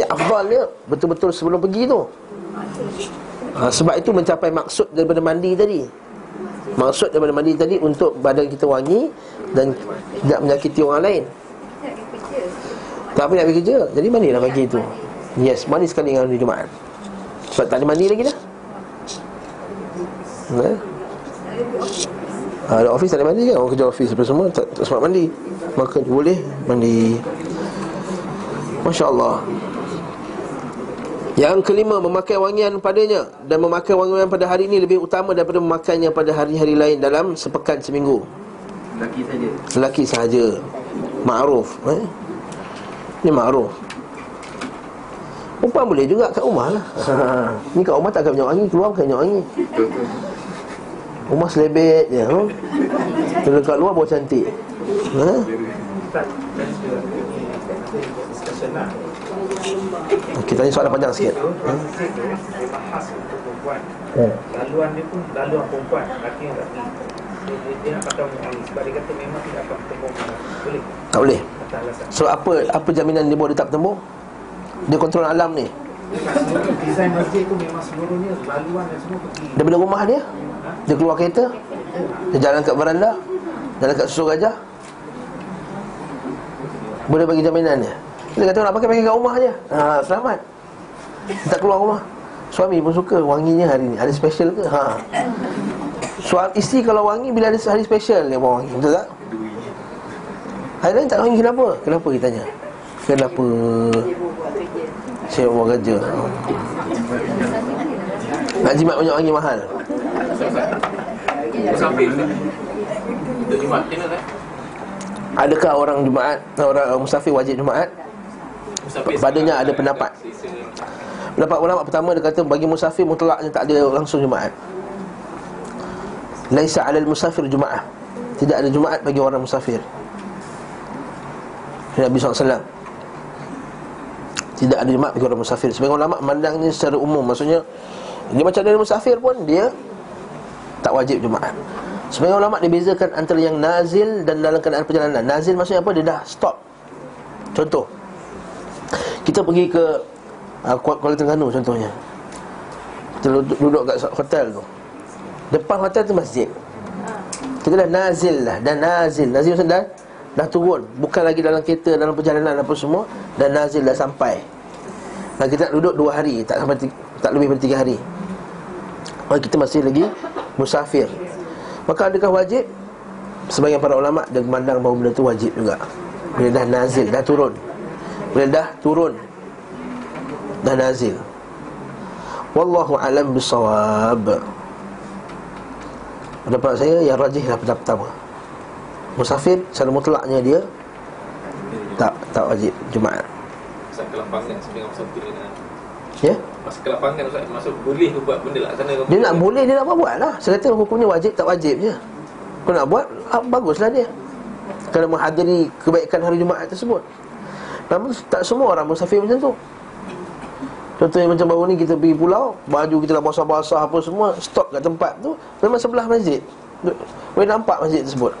[SPEAKER 1] Yang afdal dia betul-betul sebelum pergi tu. Ha, Sebab itu mencapai maksud daripada mandi tadi Maksud daripada mandi tadi untuk badan kita wangi Dan tidak menyakiti orang lain. Tak apa nak pergi kerja. Jadi mandilah pagi tu? Yes, mandi sekali dengan hari Jumaat. Sebab tak ada mandi lagi dah. Ha? Ada office tak ada mandi kan? Orang kerja office apa semua tak, tak sempat mandi. Maka boleh mandi. Masya Allah Yang kelima Memakai wangian padanya. Dan memakai wangian pada hari ini Lebih utama daripada memakainya pada hari-hari lain Dalam sepekan seminggu.
[SPEAKER 4] Lelaki saja.
[SPEAKER 1] Lelaki sahaja Ma'ruf eh? Ni ma'ruf. Perempuan boleh juga kat rumah lah. Ni kat rumah tak akan minyak wangi Keluar bukan minyak wangi. Rumah selebet je huh? Kalau kat luar bawa cantik. Ha? Kita tanya soalan panjang sikit. Ha?
[SPEAKER 6] Dia bahas untuk perempuan
[SPEAKER 1] Hmm.
[SPEAKER 6] Laluan dia pun laluan perempuan Lelaki yang lelaki. Dia, dia, dia nak pakai wangi Sebab dia kata memang tidak akan bertembung Boleh?
[SPEAKER 1] Tak boleh. So apa apa jaminan dia dia tak bertembung? Dia kontrol alam ni?
[SPEAKER 6] Desain masjid tu memang seluruhnya laluan dan semua pergi.
[SPEAKER 1] Daripada rumah dia? Dia keluar kereta? Dia jalan kat beranda Jalan kat susu gajah? Boleh bagi jaminan dia Dia kata nak pakai pakai kat rumah je ha, Selamat tak keluar rumah Suami pun suka wanginya hari ni Ada special ke? Ha. Suami isteri kalau wangi bila ada hari special dia bawa wangi Betul tak? Hari lain tak wangi kenapa? Kenapa kita tanya? Kenapa? Saya buat kerja Nak jimat banyak wangi mahal
[SPEAKER 4] Musafir tak?
[SPEAKER 1] Adakah orang Jumaat Orang musafir wajib Jumaat Padanya
[SPEAKER 4] sekarang
[SPEAKER 1] ada pendapat. Pendapat ulama pertama dia kata Bagi musafir mutlaknya tak ada langsung Jumaat. Laisa alal musafir Jumaat. Tidak ada Jumaat bagi orang musafir. Nabi SAW Tidak ada Jumaat bagi orang musafir. Sebagai ulama mandangnya secara umum. Maksudnya Dia macam ada musafir pun Dia Tak wajib Jumaat. Sebagai ulama dia bezakan antara yang nazil dan dalam keadaan perjalanan. Nazil maksudnya apa? Dia dah stop. Contoh Kita pergi ke uh, Kuala Terengganu contohnya. Kita duduk, duduk kat hotel tu. Depan hotel tu masjid. Kita dah nazil lah Dah nazil. Nazil maksudnya dah Dah turun. Bukan lagi dalam kereta Dalam perjalanan apa semua. Dan nazil dah sampai. Dan kita nak duduk dua hari Tak sampai ti- Tak lebih daripada tiga hari. Maka kita masih lagi Musafir. Maka adakah wajib? Sebagian para ulama' Dia memandang bahawa benda tu wajib juga. Bila dah nazil Dah turun Bila dah turun. Dah nazil. Wallahu alam bisawab Pendapat saya yang rajih lah pendapat pertama. Musafir secara mutlaknya dia Tak tak wajib Jumaat.
[SPEAKER 4] Pasal kelapangan sebenarnya musafir ni.
[SPEAKER 1] Ya?
[SPEAKER 4] Pasal kelapangan Ustaz? Masuk boleh ke buat benda lah? Sana
[SPEAKER 1] Dia nak boleh dia nak buat lah. Saya kata hukumnya wajib tak wajib je. Kau nak buat ah, Baguslah dia. Kena menghadiri kebaikan hari Jumaat tersebut Namun tak semua orang musafir macam tu Contohnya macam baru ni kita pergi pulau Baju kita dah basah-basah apa semua Stop kat tempat tu Memang sebelah masjid Boleh nampak masjid tersebut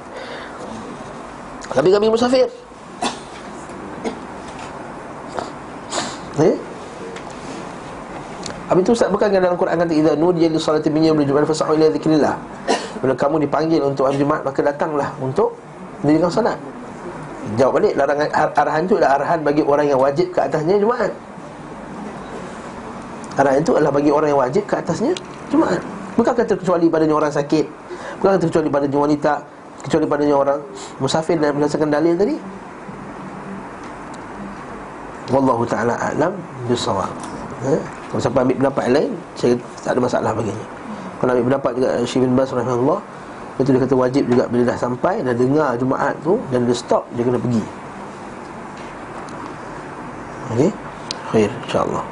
[SPEAKER 1] Tapi kami musafir Eh? Habis tu Ustaz bukan dalam Quran kata idza nudiya li salati min yaumil jum'ah fas'au ila dzikrillah. Bila kamu dipanggil untuk hari Jumaat maka datanglah untuk mendirikan salat. Jawab balik larangan ar- arahan itu adalah arahan bagi orang yang wajib ke atasnya Jumaat. Arahan itu adalah bagi orang yang wajib ke atasnya Jumaat. Bukan kata terkecuali padanya orang sakit. Bukan kata terkecuali padanya wanita, kecuali padanya orang musafir dan berdasarkan dalil tadi. Wallahu taala alam bisawab. Eh? Kalau siapa ambil pendapat lain Saya tak ada masalah baginya Kalau ambil pendapat juga Syekh bin Bas rahimahullah Itu dia kata wajib juga Bila dah sampai Dah dengar Jumaat tu Dan dia stop Dia kena pergi. Okey? Khair InsyaAllah.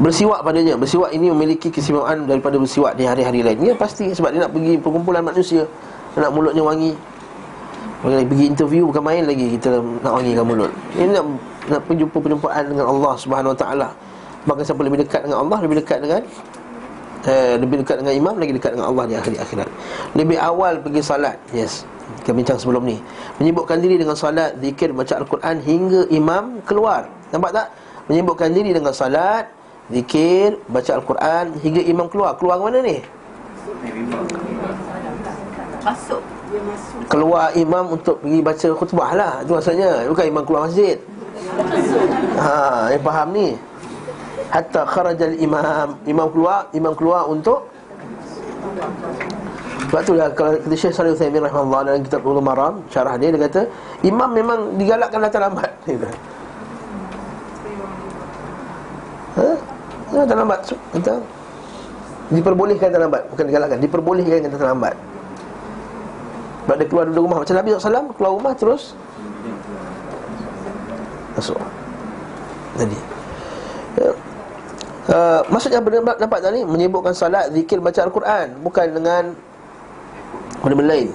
[SPEAKER 1] Bersiwak padanya. Bersiwak ini memiliki kesimpulan Daripada bersiwak di hari-hari lain Ya pasti Sebab dia nak pergi perkumpulan manusia. Nak mulutnya wangi. Kalau pergi interview Bukan main lagi. Kita nak wangikan mulut. Ini nak nak berjumpa perjumpaan dengan Allah Subhanahu Taala. Maka siapa lebih dekat dengan Allah lebih dekat dengan eh, lebih dekat dengan imam lagi dekat dengan Allah di akhir akhirat. Lebih awal pergi salat. Yes. Kita bincang sebelum ni. Menyibukkan diri dengan salat, zikir, baca Al-Quran hingga imam keluar. Nampak tak? Menyibukkan diri dengan salat, zikir, baca Al-Quran hingga imam keluar. Keluar ke mana ni?
[SPEAKER 5] Masuk
[SPEAKER 1] Keluar imam untuk pergi baca khutbah lah Itu maksudnya Bukan imam keluar masjid Ha, yang faham ni Hatta kharajal imam. Imam keluar Imam keluar untuk Sebab tu lah Kalau kata Syekh Salih Uthaymin Rahimahullah Dalam kitab Ulum Maram Syarah dia Dia kata Imam memang digalakkan datang lambat. Dia Ha? Datang lambat. Kata Diperbolehkan datang lambat. Bukan digalakkan Diperbolehkan datang lambat. Sebab dia keluar dari rumah. Macam Nabi SAW Keluar rumah terus Masuk. Jadi ya. Uh, maksudnya benda nampak tadi? Menyebutkan salat, zikir, baca Al-Quran. Bukan dengan benda lain.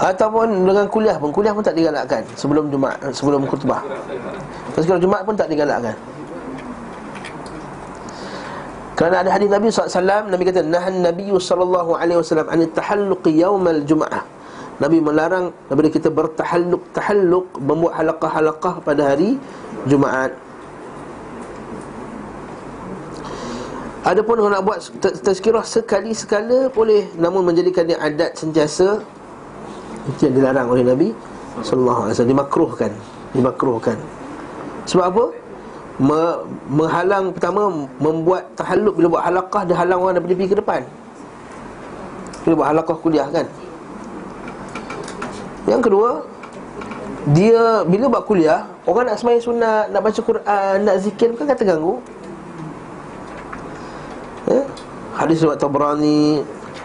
[SPEAKER 1] Ataupun dengan kuliah pun. Kuliah pun tak digalakkan Sebelum Jumaat Sebelum khutbah. Kalau Jumaat pun tak digalakkan. Kerana ada hadis Nabi SAW Nabi kata Nahan Nabi SAW An tahalluqi yawmal Jum'ah. Nabi melarang daripada kita bertahalluk tahalluk membuat halaqah-halaqah pada hari Jumaat. Adapun kalau nak buat tazkirah sekali sekala boleh namun menjadikan dia adat sentiasa itu yang dilarang oleh Nabi sallallahu alaihi wasallam dimakruhkan dimakruhkan. Sebab apa? Me- menghalang pertama membuat tahalluk bila buat halaqah dia halang orang daripada pergi ke depan. Bila buat halaqah kuliah kan? Yang kedua dia bila buat kuliah orang nak sembahyang sunat nak baca Quran nak zikir bukan kata ganggu eh? Hadis riwayat Tabrani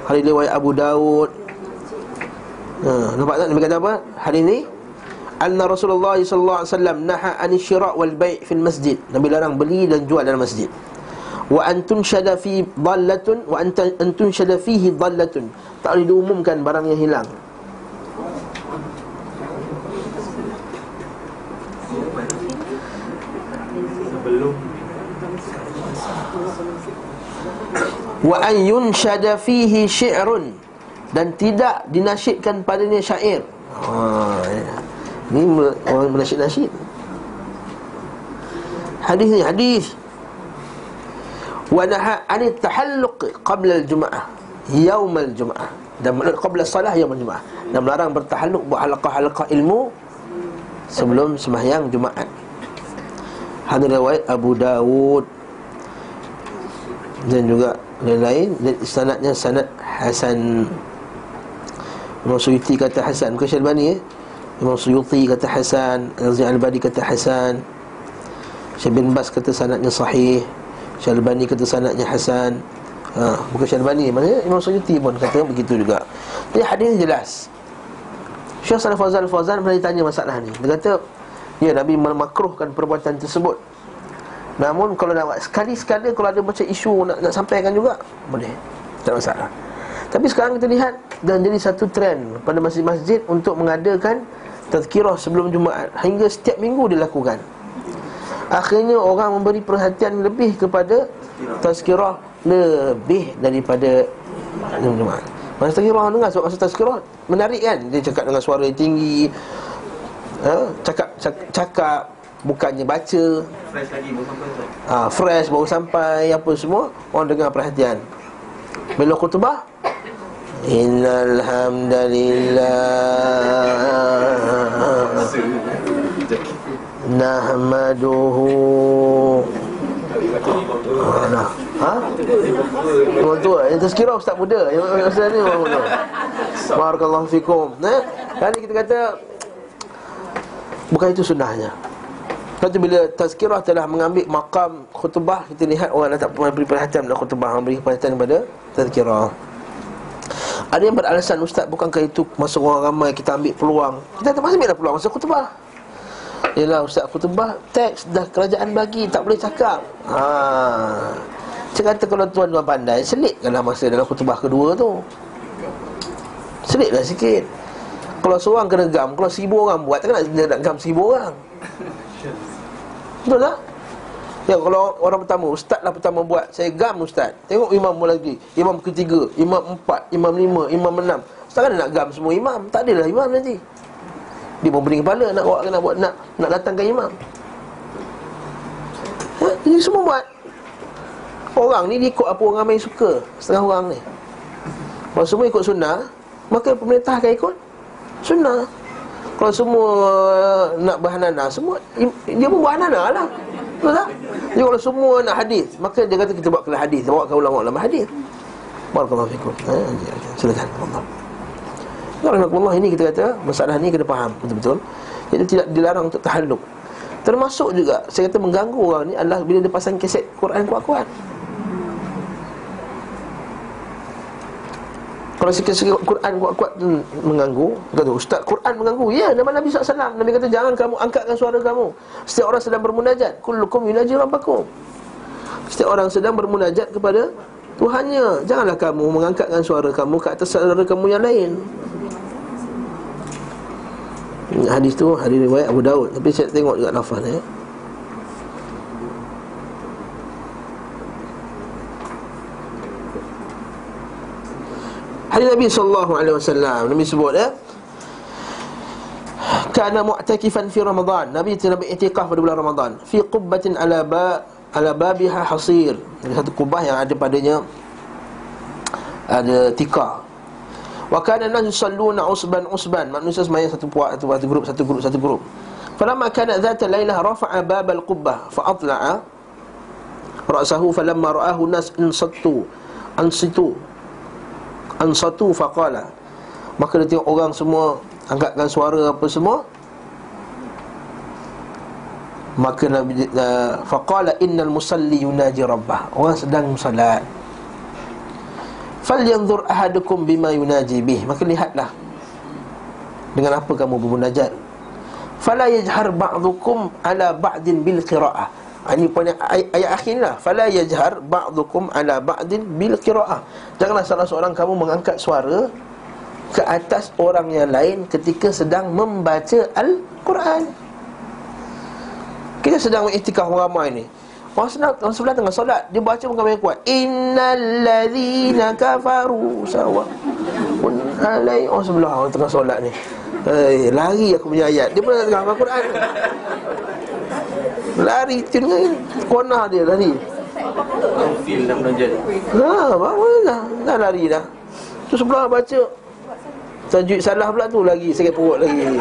[SPEAKER 1] Hadis riwayat Abu Daud ha, Nampak tak Nabi kata apa? Hadis ni Anna Rasulullah sallallahu alaihi wasallam naha an syira' wal bai' fil masjid. Nabi larang beli dan jual dalam masjid. Wa antun syada fi dhallatun wa antun syada fihi dhallatun. Tak boleh diumumkan barang yang hilang. Wa an yunshada fihi syi'run dan tidak dinasyidkan padanya syair. Ha, ya. Ni me- orang menasyid nasyid. Hadis ni hadis. Wa naha an tahalluq qabla al-jum'ah, yaum al-jum'ah. Dan qabla salah yaum al-jum'ah. Dan melarang bertahalluk buat halaqah-halaqah ilmu sebelum sembahyang Jumaat. Hadis riwayat Abu Dawud dan juga lain-lain dan sanadnya sanad hasan. Imam Suyuti kata hasan. Bukan Syalbani eh? Imam Suyuti kata hasan. Al-Zai Al-Badi kata hasan. Syekh bin Bas kata sanadnya sahih. Syalbani kata sanadnya hasan. Ha, bukan Syalbani maknanya Imam Suyuti pun kata begitu juga. Jadi hadis ni jelas. Syekh Salih Fazal Fazal pernah ditanya masalah ni. Dia kata ya Nabi memakruhkan perbuatan tersebut Namun kalau nak sekali-sekala Kalau ada macam isu nak, nak sampaikan juga Boleh. Tak masalah. Tapi sekarang kita lihat Dan jadi satu trend Pada masjid-masjid Untuk mengadakan Tazkirah sebelum Jumaat Hingga setiap minggu dilakukan. Akhirnya orang memberi perhatian lebih kepada Tazkirah Lebih daripada Jumaat. Masa tazkirah dengar Sebab masa tazkirah Menarik kan? Dia cakap dengan suara yang tinggi ha? cakap, cakap, cakap Bukannya baca.
[SPEAKER 4] Fresh lagi baru sampai
[SPEAKER 1] ha, fresh baru sampai apa semua orang dengar perhatian. Bila khutbah? Innal hamdalillah nahmaduhu. Ha nah ha? Orang tua Yang tazkirah ustaz muda. Yang yang ustaz ni orang muda. Barakallahu fikum. Eh? Kali kita kata Bukan itu sunnahnya Lepas bila tazkirah telah mengambil makam khutbah Kita lihat orang dah tak pernah beri perhatian pada khutbah. Orang beri perhatian kepada tazkirah. Ada yang beralasan Ustaz bukankah itu masa orang ramai kita ambil peluang? Kita tak ambil peluang masa khutbah. Yelah Ustaz khutbah teks dah kerajaan bagi tak boleh cakap. Ha. Saya kata kalau tuan-tuan pandai selitkanlah masa dalam khutbah kedua tu. Selitlah sikit. Kalau seorang kena gam Kalau seribu orang buat Takkan nak, nak gam seribu orang Betul tak? Ya kalau orang pertama Ustaz lah pertama buat. Saya gam Ustaz. Tengok imam lagi. Imam ketiga Imam empat Imam lima Imam enam. Ustaz kan nak gam semua imam. Tak adalah imam nanti. Dia mau beri kepala Nak buat nak buat Nak, nak datangkan imam. Ha? Jadi semua buat. Orang ni ikut apa orang ramai suka. Setengah orang ni. Kalau semua ikut sunnah Maka pemerintah akan ikut Sunnah Kalau semua nak berhanana Semua Dia pun berhanana lah. Betul tak? Jadi kalau semua nak hadis Maka dia kata kita bawa hadis Kita bawa ulama-ulama hadis. Barakallahu fikum. Ha, Silakan Allah. Ini kita kata Masalah ni kena faham. Betul-betul. Jadi tidak dilarang untuk tahalluk. Termasuk juga Saya kata mengganggu orang ni Adalah bila dia pasang kaset Quran kuat-kuat Kalau sikit-sikit Quran kuat-kuat tu mengganggu. Kata Ustaz Quran mengganggu. Ya nama Nabi SAW Nabi kata jangan kamu angkatkan suara kamu. Setiap orang sedang bermunajat. Kullukum yunaji rabbakum. Setiap orang sedang bermunajat kepada Tuhannya. Janganlah kamu mengangkatkan suara kamu Ke atas saudara kamu yang lain. Hadis tu hadis riwayat Abu Daud. Tapi saya tengok juga lafaz ya. Hadis Nabi sallallahu alaihi wasallam Nabi sebut ya kana mu'takifan fi Ramadan. Nabi telah beriktikaf pada bulan Ramadan. Fi qubbatin ala ba ala babiha hasir. Ada satu kubah yang ada padanya ada tikar. Wa kana an yusalluna usban usban. Manusia semayang satu puak satu, satu grup satu grup satu grup. Falamma kana dhata lailah rafa'a bab al-qubbah fa atla'a ra'sahu falamma ra'ahu nas insattu ansitu ansatu faqala. Maka dia tengok orang semua angkatkan suara apa semua. Maka Nabi uh, faqala innal musalli yunaji rabbah. Orang sedang solat falyanzur ahadukum bima yunaji bih. Maka lihatlah dengan apa kamu bermunajat. Fala yajhar ba'dukum ala ba'din bil qira'ah ini poin ayat, ayat akhir lah. Fala yajhar ba'dukum ala ba'din bil qira'ah. Janganlah salah seorang kamu mengangkat suara Ke atas orang yang lain ketika sedang membaca Al-Quran. Kita sedang mengiktikaf orang ramai ni. Orang sebelah, orang sebelah tengah solat Dia baca muka mereka kuat. Innal ladhina kafaru. Sawa. Alai. Orang sebelah orang tengah solat ni. Eh, lari aku punya ayat. Dia pun tengah Al-Quran Lari tengah Kona dia lari. Ha, bawa dah? Dah lari dah. Tu sebelah baca. Tajwid salah pula tu lagi Sakit perut lagi.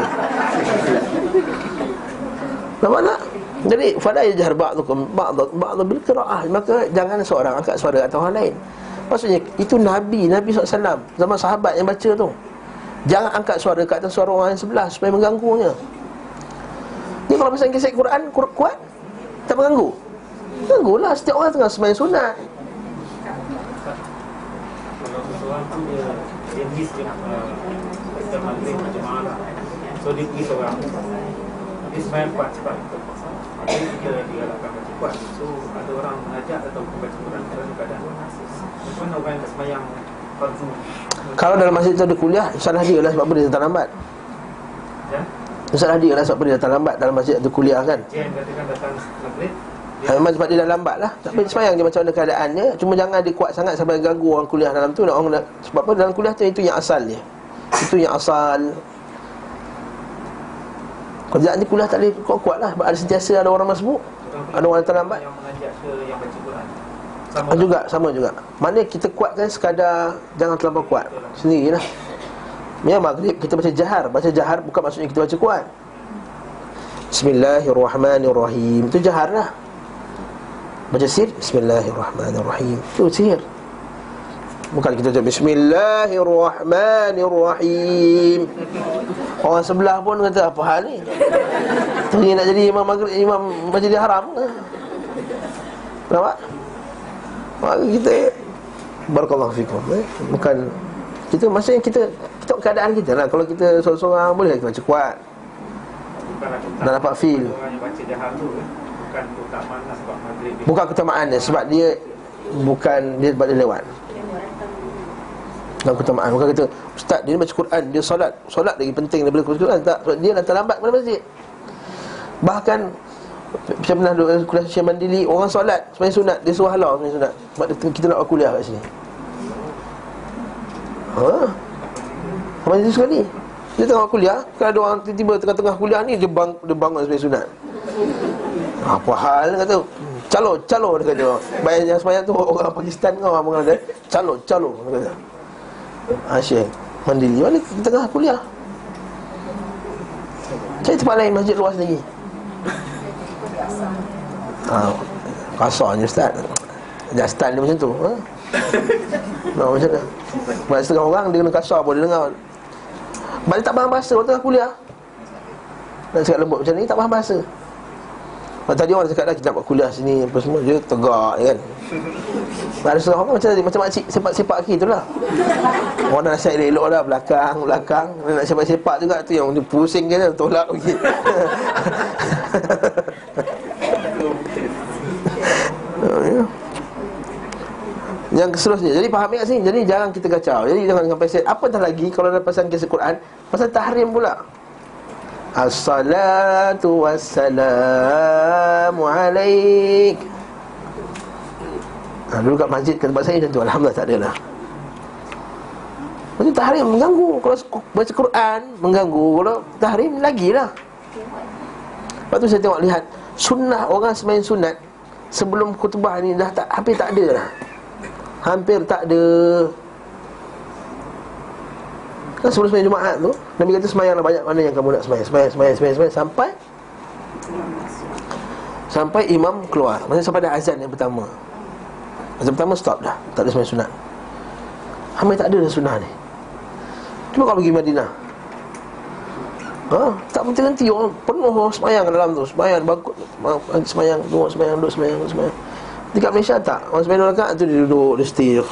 [SPEAKER 1] Nampak tak? Jadi Fala yajhar ba'dukum Ba'du ba'du bil qira'ah. Maka jangan seorang angkat suara atau orang lain. Maksudnya Itu Nabi Nabi SAW Zaman sahabat yang baca tu. Jangan angkat suara kat atas suara orang yang sebelah Supaya mengganggunya Ni kalau pasal kisah Quran kuat Tak mengganggu. Mengganggulah. Setiap orang tengah sembahyang sunat.
[SPEAKER 6] Dia dia miss uh, Pasal maghrib macam mana. So dia pergi seorang Dia sembahyang cepat. Maka dia digalakkan baca kuat So ada orang mengajak atau membaca Quran dalam keadaan. Macam mana orang yang sembahyang fardu
[SPEAKER 1] Kalau dalam masjid tu ada kuliah Salah dia lah sebab dia datang lambat.
[SPEAKER 6] Ya
[SPEAKER 1] Salah dia lah sebab dia datang lambat Dalam masjid ada kuliah kan.
[SPEAKER 6] Katakan datang
[SPEAKER 1] ha, Memang sebab dia dah lambat lah. Tapi semayang dia macam mana keadaannya. Cuma jangan dia kuat sangat sampai ganggu orang kuliah dalam tu. Nak orang nak, Sebab apa? Dalam kuliah tu itu yang asal dia. Itu yang asal. Kalau tidak nanti kuliah tak boleh kuat-kuat lah. Sebab ada sentiasa ada orang masbuk. Ada orang datang lambat.
[SPEAKER 6] Yang mengajak ke yang baca Quran. Sama
[SPEAKER 1] juga sama juga. Mana kita kuatkan sekadar jangan terlampau kuat. Sendirilah. Ya maghrib kita baca jahar. Baca jahar bukan maksudnya kita baca kuat. Bismillahirrahmanirrahim. Itu jahar lah. Baca sir Bismillahirrahmanirrahim. Itu sir. Bukan kita baca Bismillahirrahmanirrahim. Orang sebelah pun kata apa hal ni? Ni nak jadi imam maghrib, imam majlis haram ke? Nampak? Maka kita Barakallahu fikum eh? Bukan Kita maksudnya kita Kita keadaan kita lah. Kalau kita seorang-seorang Boleh kita baca kuat Nak dapat feel.
[SPEAKER 6] Bukan keutamaan lah dia
[SPEAKER 1] Bukan keutamaan dia Sebab dia Bukan Dia sebab dia lewat. Bukan keutamaan. Bukan kata Ustaz dia baca Quran Dia solat. Solat lagi penting daripada baca Quran. Tak Sebab dia datang lambat kepada masjid. Bahkan Saya pernah duduk kuliah Syekh Mandili Orang solat Sebenarnya sunat. Dia suruh halau sebenarnya sunat. Sebab kita nak kuliah kat sini. Ha? Majlis sekali Dia tengok kuliah Kalau ada orang tiba-tiba tengah-tengah kuliah ni Dia, bang, dia bangun sebagai sunat. Apa hal dia kata? Calo, calo dia kata. Bayang yang semayang tu orang Pakistan kau Orang kata Calo, calo Syekh Mandili Mana kita tengah kuliah? Cari tempat lain masjid luas lagi. Ha, Kasar je Ustaz. Dah style dia macam tu ha? Nah, macam mana? Sebab setengah orang dia kena kasar pun dia dengar Dia tak faham bahasa waktu kuliah? Nak cakap lembut macam ni tak faham bahasa. Sebab tadi orang cakap dah kita nak buat kuliah sini Apa semua dia tegak je kan? Ada orang macam macam makcik sepak-sepak kaki tu lah Orang dah nasihat elok dah belakang belakang. Nak sepak-sepak juga tu yang pusing dia tolak pergi Yang seterusnya. Jadi faham kat sini? Jadi jangan kita kacau. Jadi jangan sampai set Apa dah lagi Kalau ada pasal kisah Quran? Pasal tahrim pula. Assalatu wassalamu alaik. Ha, Dulu kat masjid Kat tempat saya macam tu Alhamdulillah tak ada lah tu tahrim mengganggu. Kalau baca Quran mengganggu Kalau tahrim lagilah. Lepas tu saya tengok lihat Sunnah orang semain sunat Sebelum khutbah ni dah tak, hampir tak ada lah Hampir tak ada. Kan sebelum semayang Jumaat tu Nabi kata semayanglah banyak mana yang kamu nak semayang. Semayang, semayang, semayang, semayang. Sampai Sampai imam keluar. Maksudnya sampai dah azan yang pertama. Azan pertama stop dah. Tak ada semayang sunat Hampir tak ada dah sunnah ni. Cuba kau pergi Madinah. Ha, tak berhenti-henti orang penuh orang semayang dalam tu. Semayang, bangkut, semayang, duduk, semayang, duduk, semayang, duduk, semayang Dekat Malaysia tak, orang dua rakaat tu dia duduk, dia stay Dia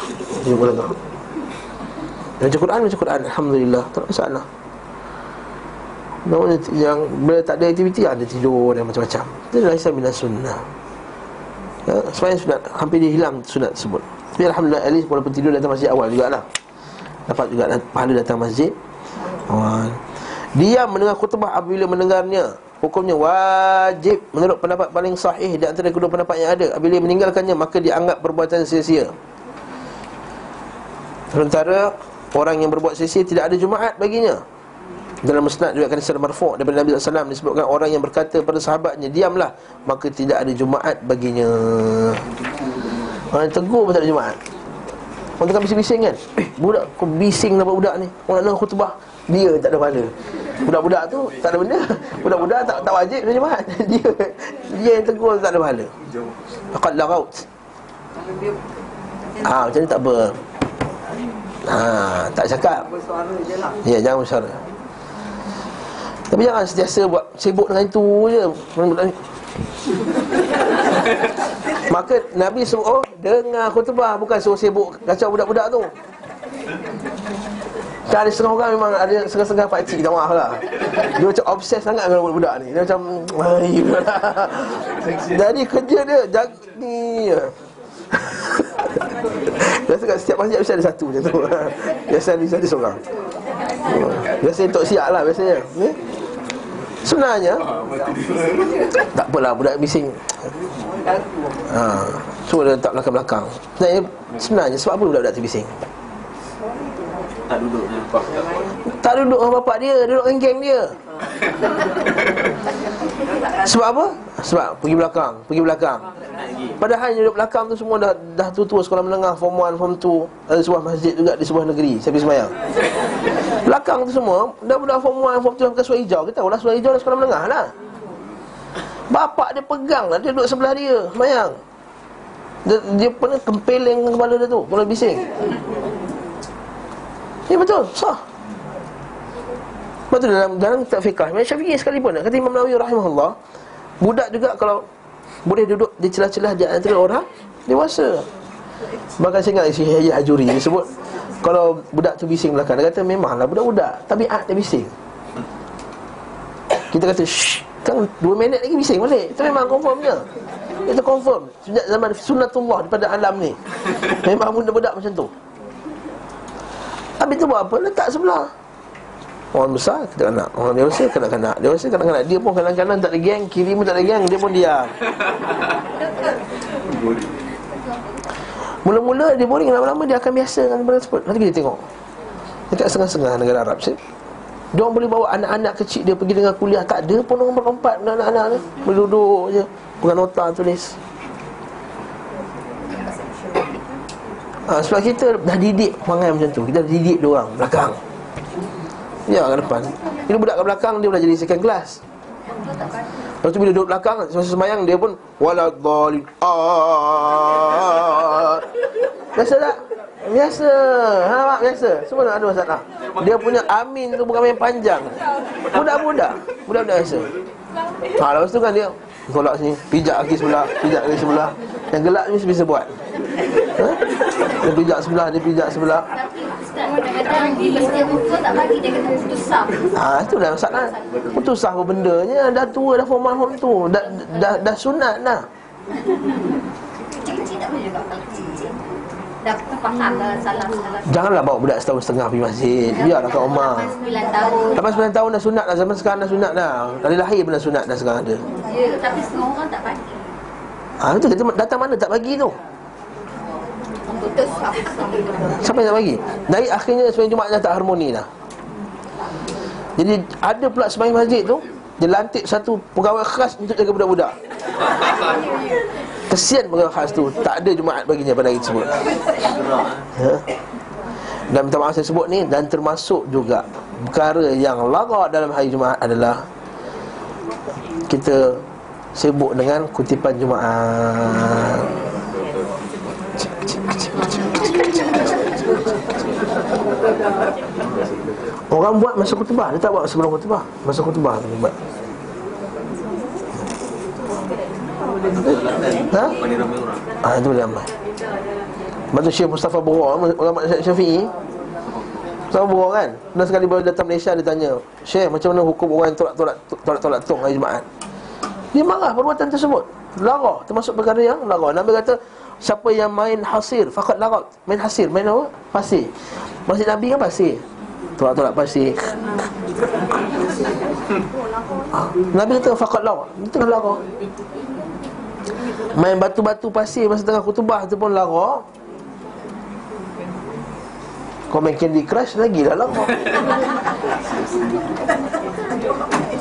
[SPEAKER 1] duduk rakaat Dia baca Quran, baca Quran, Alhamdulillah, tak ada masalah. Namun yang bila tak ada aktiviti ada tidur dan macam-macam. Itu adalah Islam bin sunnah. Ya, Semayang sunat, hampir dia hilang sunat tersebut. Tapi Alhamdulillah, at least walaupun tidur datang masjid awal jugalah. Dapat juga pahala datang masjid awal. Dia mendengar khutbah apabila mendengarnya Hukumnya wajib menurut pendapat paling sahih Di antara kedua pendapat yang ada. Apabila meninggalkannya maka dianggap perbuatan sia-sia. Sementara orang yang berbuat sia-sia tidak ada Jumaat baginya. Dalam musnad juga akan disebut marfu' daripada Nabi SAW disebutkan orang yang berkata pada sahabatnya diamlah maka tidak ada Jumaat baginya. Orang tegur pun tak ada Jumaat. Orang tengah bising-bising kan? Eh budak kau bising dapat budak ni. Orang nak khutbah Dia tak ada pahala Budak-budak tu tak ada benda. Budak-budak tak, tak wajib dia jemaat. Dia dia yang tegur tak ada pahala. Faqad lagaut Ah macam ni tak apa. Ha, tak cakap. Ya jangan bersuara Tapi jangan sentiasa buat Sibuk dengan itu je. Maka Nabi suruh oh, dengar khutbah. Bukan suruh sibuk kacau budak-budak tu. Kan ada setengah orang memang ada setengah-setengah pakcik tak maaf lah. Dia macam obses sangat dengan budak-budak ni. Dia macam Jadi kerja dia jag, ni Biasa kat setiap masjid mesti ada satu macam tu. Biasa ada, ada seorang. Biasa untuk siap lah biasanya. Ni? Sebenarnya Tak apalah budak bising. Ha, Cuma dia letak belakang-belakang. Sebenarnya, sebenarnya sebab apa budak-budak tu bising
[SPEAKER 4] Tak duduk dengan bapak
[SPEAKER 1] Tak duduk dengan bapak dia Duduk dengan geng dia. Sebab apa? Sebab pergi belakang Pergi belakang. Padahal yang duduk belakang tu semua dah dah tua-tua sekolah menengah Form 1, Form 2 Ada sebuah masjid juga di sebuah negeri Saya pergi semayang Belakang tu semua Dah budak Form 1, Form 2 Bukan suara hijau. Kita lah suara hijau dah sekolah menengah lah. Bapak dia pegang lah Dia duduk sebelah dia. Semayang Dia, dia pernah kempeleng kepala dia tu Kepala bising Ya betul, sah Betul dalam dalam kitab fiqh Imam Syafi'i sekalipun kata Imam Nawawi rahimahullah budak juga kalau boleh duduk di celah-celah di antara orang dewasa. Maka saya ingat si Yahya Hajuri dia sebut kalau budak tu bising belakang dia kata memanglah budak-budak tabiat dia bising. Kita kata shh kan 2 minit lagi bising balik. Itu memang confirmnya. Itu confirm sejak zaman sunnatullah daripada alam ni. Memang budak-budak macam tu. Habis tu buat apa? Letak sebelah. Orang besar kanak-kanak Orang dewasa kanak-kanak Dewasa kanak-kanak Dia pun kadang-kadang tak ada geng Kiri pun tak ada geng Dia pun diam. Mula-mula dia boring. Lama-lama dia akan biasa dengan benda tersebut. Nanti kita tengok. Dekat setengah-setengah negara Arab sih. Dia boleh bawa anak-anak kecil dia pergi dengan kuliah. Tak ada pun orang dengan anak-anak ni. Boleh duduk je. Bukan nota tulis ha, Sebab kita dah didik perangai macam tu. Kita dah didik dia orang belakang. Ya ke depan. Ini budak ke belakang Dia boleh jadi second class. Lepas tu bila duduk belakang Semasa semayang Dia pun Waladhalin Biasa tak? Biasa. Ha mak biasa. Semua tak ada masalah. Dia punya amin tu bukan main panjang. Budak-budak. Budak-budak biasa. Ha lepas tu kan dia Tolak sini. Pijak kaki sebelah Pijak kaki sebelah Yang gelap ni bisa buat ha? Dia pijak sebelah Dia pijak sebelah. Ah itu dah masalah. Putus sah apa bendanya dah tua dah formal form tu. Dah dah dah sunat dah.
[SPEAKER 5] Kecil-kecil tak boleh juga kalau kecil-kecil. Dah faham dah salah-salah.
[SPEAKER 1] Janganlah bawa budak setahun setengah pergi masjid. Biarlah kat rumah.
[SPEAKER 5] 9 tahun.
[SPEAKER 1] Lepas 9 tahun dah sunat dah Zaman sekarang dah sunat dah Dari lahir pun dah sunat dah sekarang ada
[SPEAKER 5] Ya, tapi setengah orang tak bagi.
[SPEAKER 1] Ah itu kita datang mana? Tak bagi tu. Siapa yang nak bagi? Dari akhirnya sembahyang Jumaat dah tak harmoni dah. Jadi ada pula sembahyang masjid tu Dia lantik satu pegawai khas untuk jaga budak-budak. Kesian pegawai khas tu. Tak ada Jumaat baginya pada hari tersebut. Ha? Dan minta maaf saya sebut ni Dan termasuk juga Perkara yang larak dalam hari Jumaat adalah Kita sibuk dengan kutipan Jumaat. Orang buat masa khutbah. Dia tak buat sebelum khutbah. Masa khutbah tu dia buat. Ha? Ah itu dia amal. Lepas tu Syekh Mustafa Bura Ulama Syafi'i? Mustafa Bura kan? Dan sekali baru datang Malaysia dia tanya Syekh macam mana hukum orang yang tolak-tolak Tolak-tolak tong hari Jumaat Dia marah perbuatan tersebut. Lara Termasuk perkara yang lara Nabi kata Siapa yang main hasir Fakat lara Main hasir Main apa? Pasir Masjid Nabi kan pasir Tolak-tolak pasir Nabi kata fakat lara Itu kan lara Main batu-batu pasir masa tengah khutbah tu pun lara Kau main Candy Crush lagi dah lara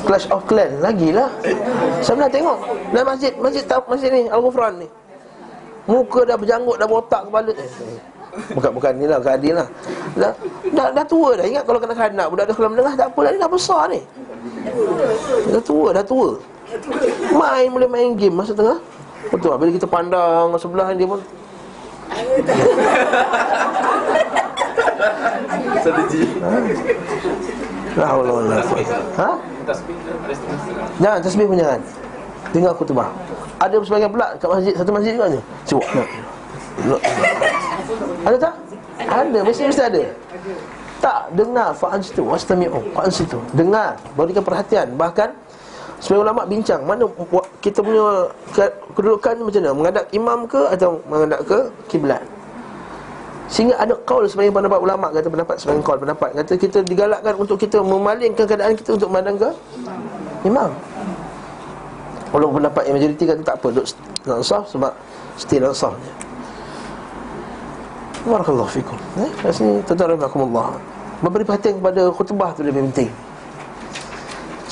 [SPEAKER 1] Clash of Clan lagi lah. Pernah tengok Dalam masjid Masjid tak masjid ni Al-Ghufran ni. Muka dah berjanggut Dah botak kepala. Eh. Bukan bukan ni lah adil lah. Dah, dah, dah tua dah. Ingat kalau kena kanak Budak dah kelam menengah Tak apa dah Ni dah besar ni. Dah tua Dah tua. Main boleh main game Masa tengah. Betul lah Bila kita pandang Sebelah dia pun
[SPEAKER 4] Strategi
[SPEAKER 1] La haula wala quwwata. Ha? Jangan tasbih pun jangan. Dengar khutbah. Ada sebagian pula kat masjid satu masjid juga ni. Cuba. Ada tak? Ada, mesti mesti ada. Tak dengar fa'an situ wastami'u fa'an situ. Dengar, berikan perhatian. Bahkan sebagai ulama bincang mana kita punya ke- kedudukan macam mana? Menghadap imam ke atau menghadap ke kiblat? Sehingga ada kaul sebagai pendapat ulama kata pendapat sebagai kaul pendapat kata kita digalakkan untuk kita memalingkan keadaan kita untuk memandang ke imam. Walaupun pendapat yang majoriti kata tak apa duk nak sah sebab still nak sah je. Barakallahu fikum. Eh, tuan-tuan rahimakumullah. Memberi perhatian kepada khutbah tu lebih penting.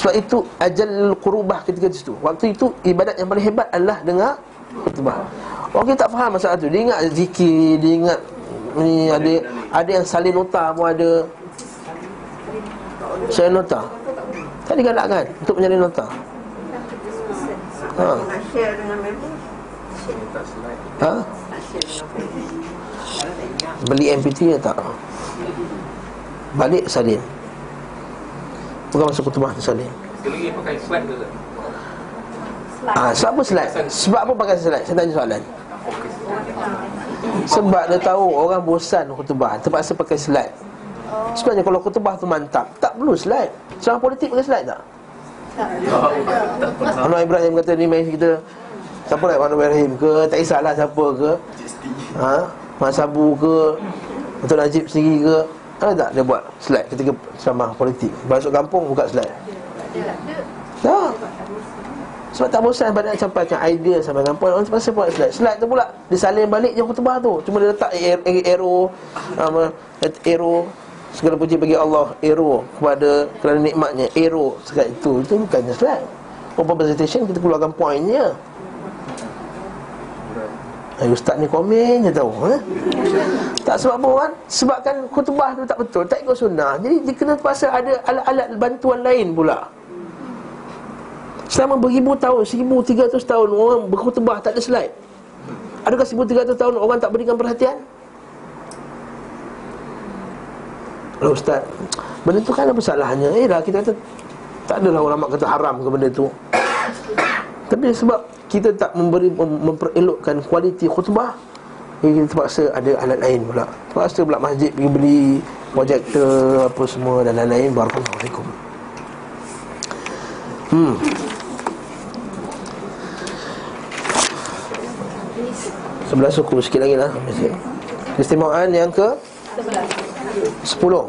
[SPEAKER 1] Sebab itu ajal qurubah ketika itu. Waktu itu ibadat yang paling hebat adalah dengar khutbah. Orang kita tak faham masalah tu. Dia ingat zikir, dia ingat ni ada ada yang salin nota pun ada. Salin nota. Tak digalakkan untuk menyalin nota. Ha. Ha? Beli MP3 ya tak? Balik salin. Bukan masuk kutubah tu salin.
[SPEAKER 6] Sekali lagi pakai slide ke tak?
[SPEAKER 1] Ah, sebab apa slide? Sebab apa pakai slide? Saya tanya soalan. Sebab dia tahu orang bosan khutbah, terpaksa pakai slide. Sebenarnya kalau khutbah tu mantap, tak perlu slide. Seorang politik pakai slide tak? Anwar Ibrahim kata ni main kita Siapa nak Anwar Ibrahim ke? Tak kisahlah siapa ke. Ha? Mak Sabu ke? Datuk Najib sendiri ke? Ada tak dia buat slide ketika ceramah politik? Masuk kampung buka slide? Tak sebab tak bosan pada nak sampaikan idea sampai kampung Orang terpaksa buat slide Slide tu pula Dia salin balik je khutbah tu. Cuma dia letak arrow um, Arrow Segala puji bagi Allah Arrow Kepada Kerana nikmatnya Arrow. Sekat itu. Itu bukannya slide. Open presentation Kita keluarkan poinnya Eh, Ustaz ni komen je tahu eh? Tak sebab apa kan Sebabkan khutbah tu tak betul Tak ikut sunnah. Jadi dia kena terpaksa ada alat-alat bantuan lain pula Selama beribu tahun, 1300 tahun orang berkhutbah tak ada slide. Adakah 1300 tahun orang tak berikan perhatian? Kalau ustaz, benda tu kan apa salahnya? Eh dah kita kata tak adalah ulama kata haram ke benda tu. Tapi sebab kita tak memberi mem- memperelokkan kualiti khutbah, jadi kita terpaksa ada alat lain pula. Terpaksa pula masjid pergi beli projektor apa semua dan lain-lain. Barakallahu fikum. Hmm. Sebelah suku sikit lagi lah Keistimewaan yang ke Sepuluh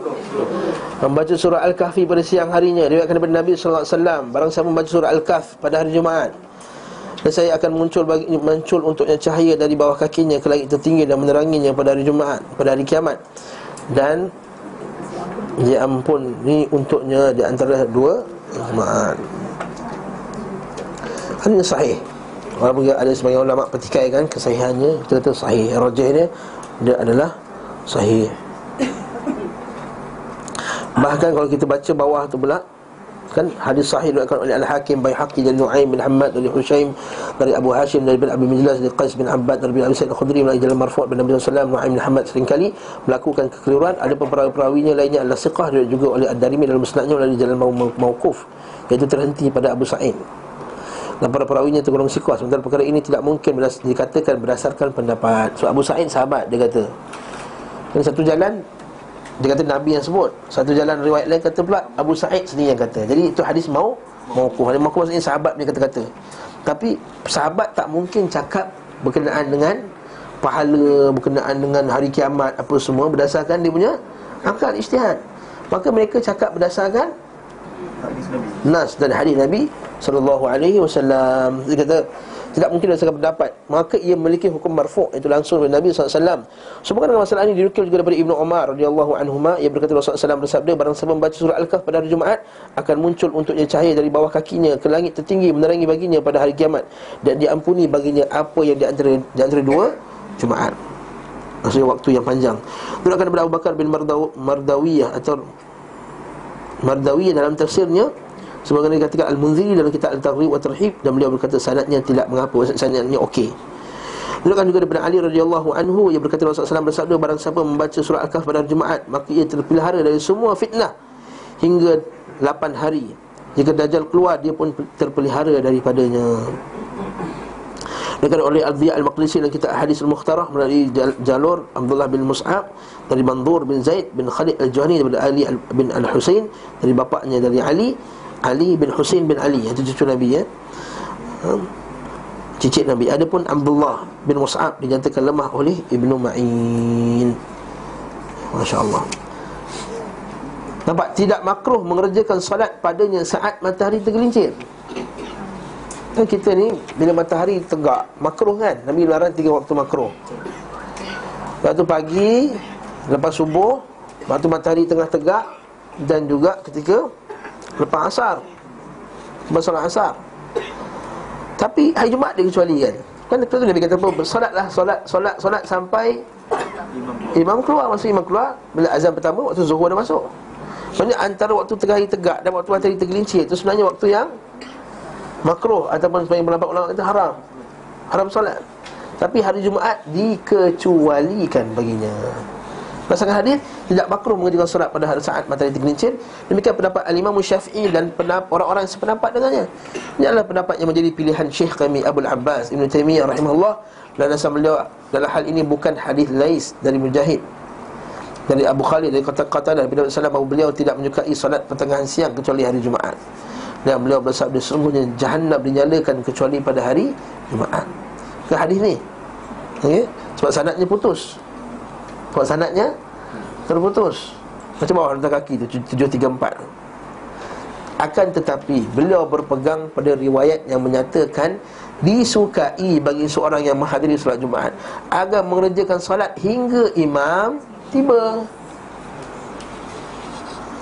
[SPEAKER 1] Membaca surah Al-Kahfi pada siang harinya Diriwayatkan daripada Nabi SAW Barang siapa membaca surah Al-Kahf pada hari Jumaat Dan saya akan muncul bagi, muncul untuknya cahaya dari bawah kakinya ke langit tertinggi dan meneranginya pada hari Jumaat, pada hari kiamat. Dan ya ampun ni untuknya di antara dua Jumaat. Hadis sahih. Walaupun ada sebagian ulama petikaikan kesahihannya, kita kata sahih. Rajih dia dia adalah sahih. Bahkan kalau kita baca bawah tu pula kan hadis sahih diriwayatkan oleh Al-Hakim Baihaqi dan Nuaim bin Hammad dari Husaim dari Abu Hashim dari bin Abi Mijlas dari Qais bin Abbad dari bin Abi Sa'id Al-Khudri melalui jalan marfu' bin Nabi sallallahu alaihi bin Hammad seringkali melakukan kekeliruan ada perawi-perawinya lainnya adalah siqah juga oleh Ad-Darimi dalam musnadnya melalui jalan mauquf iaitu terhenti pada Abu Sa'id dan para perawinya tergolong siqah sementara perkara ini tidak mungkin dikatakan berdasarkan pendapat. So Abu Sa'id sahabat dia kata. Dan satu jalan dia kata Nabi yang sebut. Satu jalan riwayat lain kata pula Abu Sa'id sendiri yang kata. Jadi itu hadis mau Maukuh Hadis maukuh maksudnya sahabat punya kata-kata. Tapi sahabat tak mungkin cakap Berkenaan dengan Pahala Berkenaan dengan hari kiamat Apa semua Berdasarkan dia punya Akal ijtihad. Maka mereka cakap berdasarkan Nas dan hadis Nabi sallallahu alaihi wasallam. Dia kata tidak mungkin berdasarkan pendapat. Maka ia memiliki hukum marfu' Itu langsung dari Nabi SAW Semoga dengan masalah ini dinukil juga daripada Ibnu Umar radhiyallahu anhuma. Ia berkata Rasulullah SAW bersabda Barang siapa membaca surah Al-Kahf pada hari Jumaat Akan muncul untuknya cahaya dari bawah kakinya Ke langit tertinggi menerangi baginya pada hari kiamat. Dan diampuni baginya apa yang di antara, di antara dua Jumaat. Maksudnya waktu yang panjang. Diriwayatkan daripada Abu Bakar bin Mardaw, Mardawiyah Atau Mardawiyah dalam tafsirnya Sebagaimana dikatakan Al-Munziri dalam kitab Al-Targhib wa Tarhib Dan beliau berkata sanadnya tidak mengapa Sanadnya okey. Diriwayatkan juga daripada Ali radhiyallahu anhu Ia berkata Rasulullah bersabda Barang siapa membaca surah Al-Kahf pada Jumaat Maka ia terpelihara dari semua fitnah Hingga 8 hari. Jika Dajjal keluar Dia pun terpelihara daripadanya Dikatakan oleh Al-Biya Al-Maqdisi dalam kitab Hadis Al-Mukhtarah melalui jal- jalur Abdullah bin Mus'ab dari Mandur bin Zaid bin Khalid Al-Juhani daripada Ali Al- bin Al-Husain dari bapaknya dari Ali Ali bin Husain bin Ali itu cucu Nabi ya. Ha? Cicit Nabi. Adapun Abdullah bin Mus'ab dinyatakan lemah oleh Ibnu Ma'in. Masya-Allah. Nampak tidak makruh mengerjakan solat padanya saat matahari tergelincir. Kan kita ni bila matahari tegak makruh kan? Nabi larang tiga waktu makruh. Waktu pagi, lepas subuh, waktu matahari tengah tegak dan juga ketika lepas asar. Lepas solat asar. Tapi hari Jumaat dia kecuali kan. Kan betul tu Nabi kata apa? Bersolatlah solat solat solat sampai imam keluar masa imam keluar bila azan pertama waktu zuhur dah masuk. Maksudnya antara waktu tengah hari tegak dan waktu matahari tergelincir itu sebenarnya waktu yang makruh ataupun sebagian pendapat ulama kata haram. Haram solat. Tapi hari Jumaat dikecualikan baginya. Berdasarkan hadis tidak makruh mengerjakan solat pada hari saat matahari tergelincir. Demikian pendapat Al-Imam Syafi'i dan orang-orang yang sependapat dengannya. Ini adalah pendapat yang menjadi pilihan Syekh kami Abu Abbas Ibn Taimiyah rahimahullah dan asal beliau dalam hal ini bukan hadis Lais dari Mujahid dari Abu Khalid dari kata-kata dan Sallam bahawa beliau tidak menyukai solat pertengahan siang kecuali hari Jumaat. Dan beliau bersabda sesungguhnya jahannam dinyalakan kecuali pada hari Jumaat. Ke hadis ni. Okay? Sebab sanadnya putus. Sebab sanadnya terputus. Macam bawah hantar kaki tu 734. Akan tetapi beliau berpegang pada riwayat yang menyatakan disukai bagi seorang yang menghadiri solat Jumaat agar mengerjakan solat hingga imam tiba.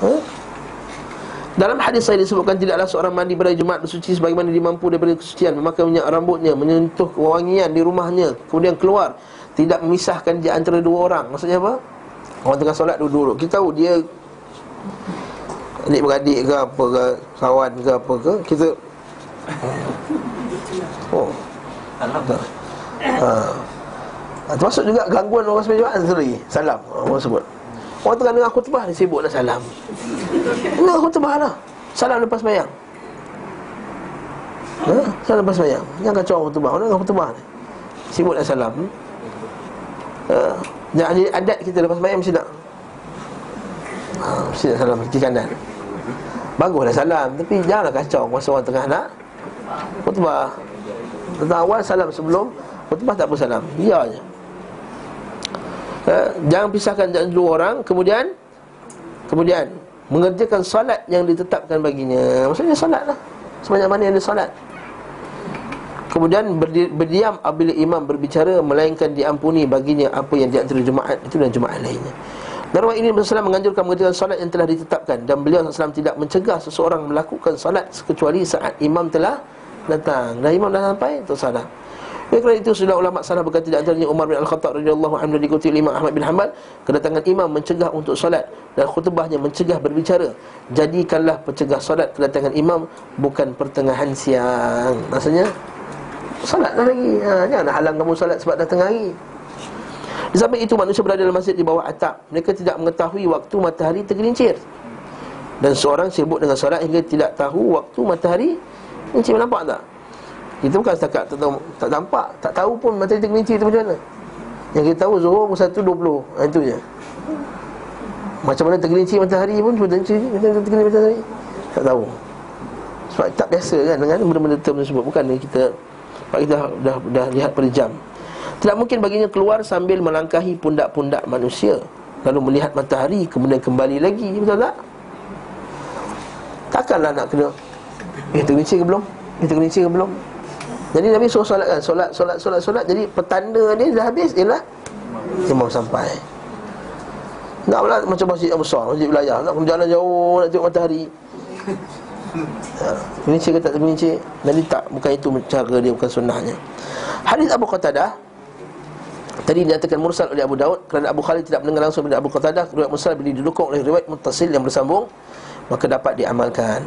[SPEAKER 1] Ha? Dalam hadis saya disebutkan tidaklah seorang mandi pada Jumaat bersuci sebagaimana dia mampu daripada kesucian memakai minyak rambutnya, menyentuh kewangian di rumahnya, kemudian keluar tidak memisahkan di antara dua orang. Maksudnya apa? Orang tengah solat duduk-duduk. Kita tahu dia adik beradik ke apa ke, kawan ke apa ke, kita Oh. Ha. Ha, termasuk juga gangguan orang sembahyang lagi. Salam. Orang sebut. Orang tengah dengar khutbah dia sibuk dah salam. Dengar khutbah lah. Salam lepas sembahyang. Ha? Salam lepas sembahyang. Jangan kacau orang khutbah. Orang khutbah ni. Sibuk dah salam. Ha. Jadi adat kita lepas sembahyang mesti nak. Ha, mesti nak salam kiri kanan. Baguslah salam Tapi janganlah kacau Masa orang tengah nak Khutbah Tentang awal salam sebelum Khutbah tak bersalam Ya je eh, Jangan pisahkan dua orang Kemudian Kemudian Mengerjakan solat yang ditetapkan baginya. Maksudnya solat lah. Sebanyak mana yang dia solat. Kemudian berdi, berdiam apabila imam berbicara Melainkan diampuni baginya apa yang di antara Jumaat. Itu dan Jumaat lainnya. Dan riwayat ini Rasulullah menganjurkan mengerjakan salat yang telah ditetapkan. Dan beliau SAW tidak mencegah seseorang melakukan salat Kecuali saat imam telah datang. Dan imam dah sampai, itu salah oleh kerana itu sudah ulama salah berkata di antaranya Umar bin Al-Khattab radhiyallahu anhu diikuti Imam Ahmad bin Hanbal kedatangan imam mencegah untuk solat dan khutbahnya mencegah berbicara. Jadikanlah pencegah solat kedatangan imam bukan pertengahan siang. Maksudnya solat lagi. Ha, jangan halang kamu solat sebab dah tengah hari. Di itu manusia berada dalam masjid di bawah atap Mereka tidak mengetahui waktu matahari tergelincir Dan seorang sibuk dengan solat hingga tidak tahu waktu matahari Gelincir nampak tak? Kita bukan setakat tak, tahu, tak nampak Tak tahu pun matahari tergelincir itu macam mana. Yang kita tahu Zuhur pukul 1.20 ha, Itu je. Macam mana tergelincir matahari pun Tergelincir tergelincir matahari? Tak tahu. Sebab tak biasa kan dengan benda-benda tersebut. Bukan kita Sebab kita dah, dah, dah lihat pada jam. Tidak mungkin baginya keluar sambil melangkahi pundak-pundak manusia. Lalu melihat matahari kemudian kembali lagi Betul tak? Takkanlah nak kena Eh tergelincir ke belum? Eh tergelincir ke belum? Jadi Nabi suruh solat kan? Solat, solat, solat, solat. Jadi petanda dia dah habis Ialah Imam sampai. Tak pula macam masjid yang besar Masjid wilayah. Tak kena jalan jauh Nak tengok matahari. Ha, Tergelincir ke tak tergelincir Jadi tak Bukan itu cara dia Bukan sunnahnya. Hadis Abu Qatadah Tadi dinyatakan mursal oleh Abu Daud kerana Abu Khalid tidak mendengar langsung dari Abu Qatadah riwayat mursal bila didukung oleh riwayat muttasil yang bersambung maka dapat diamalkan.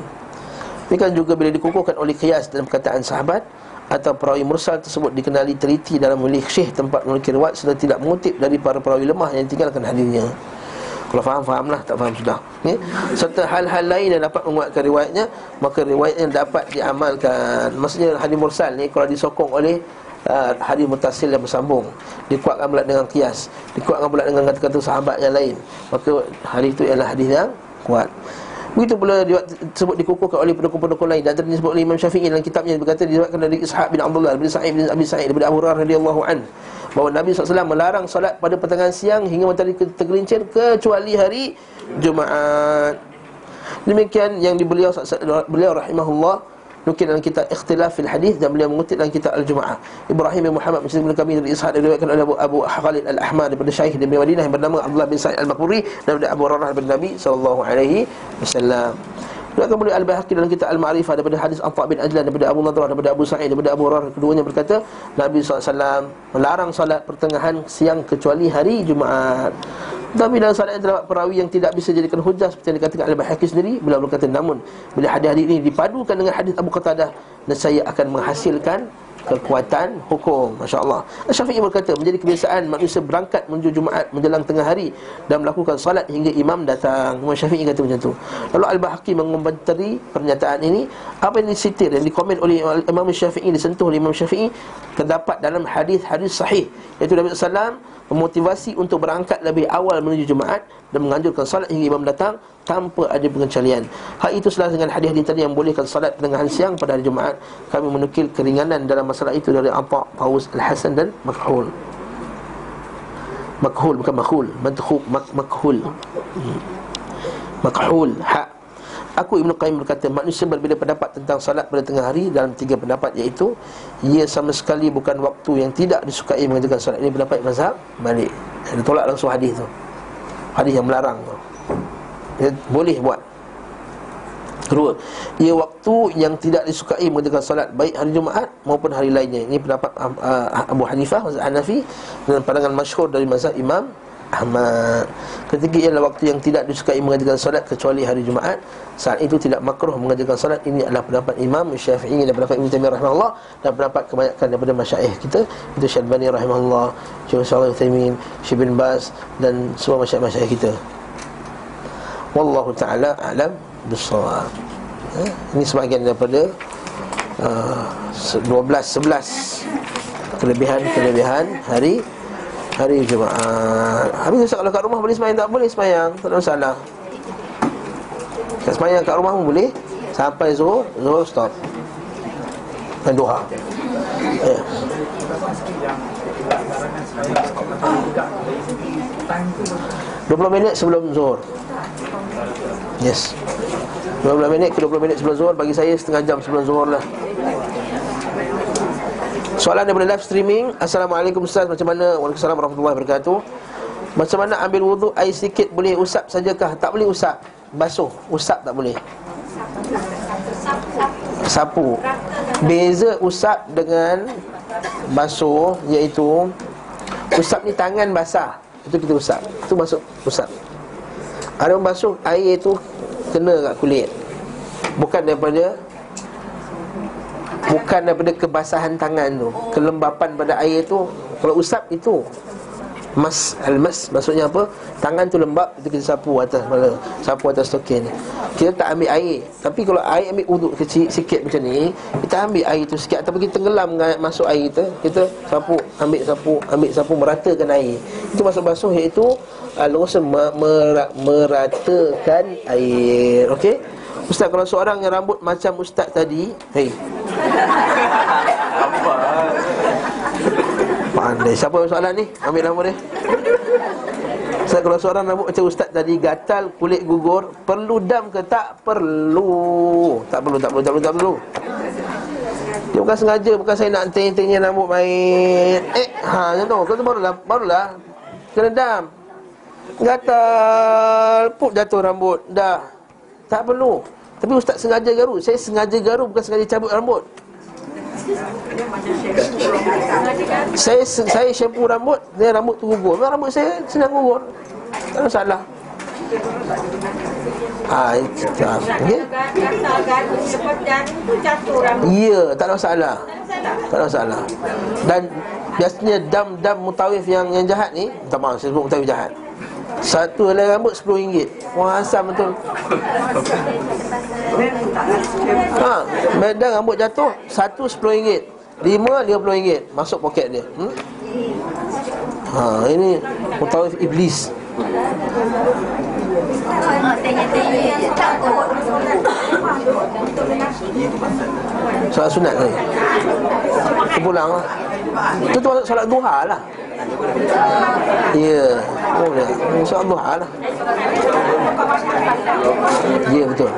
[SPEAKER 1] Demikian juga bila dikukuhkan oleh qiyas dalam perkataan sahabat atau perawi mursal tersebut dikenali teliti dalam memilih syekh tempat memiliki riwayat serta tidak mengutip dari para perawi lemah yang tinggalkan hadisnya. Kalau faham, fahamlah. Tak faham, sudah ya? Serta hal-hal lain yang dapat menguatkan riwayatnya Maka riwayatnya dapat diamalkan Maksudnya hadis mursal ni Kalau disokong oleh uh, hadis mutasil yang bersambung dikuatkan pula dengan kias dikuatkan pula dengan kata-kata sahabat yang lain maka hadis itu ialah hadis yang kuat Begitu pula disebut dikukuhkan oleh pendukung-pendukung lain. Dan tadi disebut oleh Imam Syafi'i dalam kitabnya Berkata disebutkan dari Ishaq bin Abdullah Bin Sa'id bin Abi Sa'id Daripada Abu Hurairah radhiyallahu an Bahawa Nabi SAW melarang solat pada pertengahan siang Hingga matahari tergelincir Kecuali hari Jumaat. Demikian yang dibeliau beliau rahimahullah nukil dalam kitab Ikhtilaf fil Hadis dan beliau mengutip dalam kitab Al-Jumu'ah. Ibrahim bin Muhammad menceritakan kami dari Ishaq diriwayatkan oleh Abu, Abu Khalid Al-Ahmad daripada Syekh di Madinah yang bernama Abdullah bin Sa'id Al-Maqburi daripada Abu Hurairah bin Nabi sallallahu Dan kemudian Al-Bahaqi dalam kitab Al-Ma'rifah daripada hadis Atha bin Ajlan daripada Abu Nadrah daripada Abu Sa'id daripada Abu Hurairah keduanya berkata Nabi SAW melarang salat pertengahan siang kecuali hari Jumaat. Tapi dalam salat yang terdapat perawi yang tidak bisa jadikan hujah seperti yang dikatakan oleh Bahaqi sendiri beliau berkata namun bila hadis-hadis ini dipadukan dengan hadis Abu Qatadah saya akan menghasilkan kekuatan hukum. Masya Allah Syafi'i berkata Menjadi kebiasaan manusia berangkat menuju Jumaat Menjelang tengah hari Dan melakukan salat hingga imam datang. Imam Syafi'i kata macam tu. Lalu Al-Bahaqi mengomentari pernyataan ini. Apa yang disitir Yang dikomen oleh Imam Syafi'i Disentuh oleh Imam Syafi'i Terdapat dalam hadis-hadis sahih Iaitu Nabi SAW Memotivasi untuk berangkat lebih awal menuju Jumaat Dan menganjurkan salat hingga imam datang tanpa ada pengecualian. Hal itu selah dengan hadis-hadis tadi yang bolehkan salat pertengahan siang pada hari Jumaat. Kami menukil keringanan dalam masalah itu dari Atha, Paus, Al-Hasan dan Makhul. Makhul bukan makhul, madkhul mak makhul. Hmm. Makhul ha. Aku Ibnu Qayyim berkata manusia berbeza pendapat tentang salat pada tengah hari dalam tiga pendapat iaitu ia sama sekali bukan waktu yang tidak disukai mengerjakan salat ini pendapat mazhab balik. Dia tolak langsung hadis tu. Hadis yang melarang tu ya, boleh buat Kedua, ia waktu yang tidak disukai mengerjakan salat baik hari Jumaat maupun hari lainnya. Ini pendapat uh, Abu Hanifah, mazhab Hanafi dan pandangan masyhur dari mazhab Imam Ahmad. Ketiga ialah waktu yang tidak disukai mengerjakan salat kecuali hari Jumaat. Saat itu tidak makruh mengerjakan salat. Ini adalah pendapat Imam Syafi'i dan pendapat Ibn Taimiyah rahimahullah dan pendapat kebanyakan daripada masyaikh kita. Itu Syalbani rahimahullah, Syekh Shalih Utsaimin, Syekh bin Baz dan semua masyaikh-masyaikh kita. Wallahu ta'ala alam bisawab eh, Ini sebahagian daripada uh, 12, 11 Kelebihan-kelebihan hari Hari Jumaat. Habis kalau kat rumah boleh semayang? Tak boleh semayang. Tak ada masalah. Kat semayang kat rumah pun boleh. Sampai Zuhur, Zuhur stop. Dan Duha. Eh. 20 minit sebelum Zuhur. Yes. 20 minit ke 20 minit sebelum zuhur Bagi saya setengah jam sebelum zuhur lah Soalan daripada live streaming. Assalamualaikum Ustaz. Macam mana? Waalaikumsalam warahmatullahi wabarakatuh. Macam mana ambil wuduk Air sikit? Boleh usap sajakah? Tak boleh usap Basuh. Usap tak boleh? Sapu. Beza usap dengan Basuh Iaitu Usap ni tangan basah. Itu kita usap. Itu masuk usap. Ada basuh Air tu Kena kat kulit. Bukan daripada Bukan daripada kebasahan tangan tu Kelembapan pada air tu. Kalau usap itu. Mas, al-mas maksudnya apa? Tangan tu lembap, itu kita sapu atas kepala Sapu atas token Kita tak ambil air. Tapi kalau air ambil uduk kecil sikit macam ni Kita ambil air tu sikit. Ataupun kita tenggelam masuk air kita Kita sapu, ambil sapu, ambil sapu meratakan air. Itu masuk basuh iaitu Al-Ghusl mer- meratakan air. Okey? Ustaz kalau seorang yang rambut macam ustaz tadi Hei. Pandai. Siapa yang soalan ni? Ambil nama dia. Ustaz kalau seorang rambut macam ustaz tadi Gatal, kulit gugur Perlu dam ke tak? Perlu. Tak perlu, tak perlu, tak perlu, tak perlu. Dia bukan sengaja Bukan saya nak ting-tingnya rambut main. Eh, ha macam tu. Kau tu barulah Barulah. Kena dam. Gatal. Put jatuh rambut. Dah Tak perlu. Tapi ustaz sengaja garuk. Saya sengaja garuk Bukan sengaja cabut rambut. Saya saya shampoo rambut Dia rambut tu gugur. Memang rambut saya senang gugur. Tak ada masalah. Ah, itu, okay? Ya, tak ada masalah. Tak ada masalah. Dan biasanya dam-dam mutawif yang yang jahat ni Tak maaf, saya sebut mutawif jahat Satu helai rambut RM10 Wah, asam betul. Ha, medan rambut jatuh Satu RM10 Lima RM50 Masuk poket dia. Hmm? Ha, ini mutawif iblis. Solat sunat ni. Pulang lah Itu tu solat duha lah Ya boleh. Duha lah. Ya betul.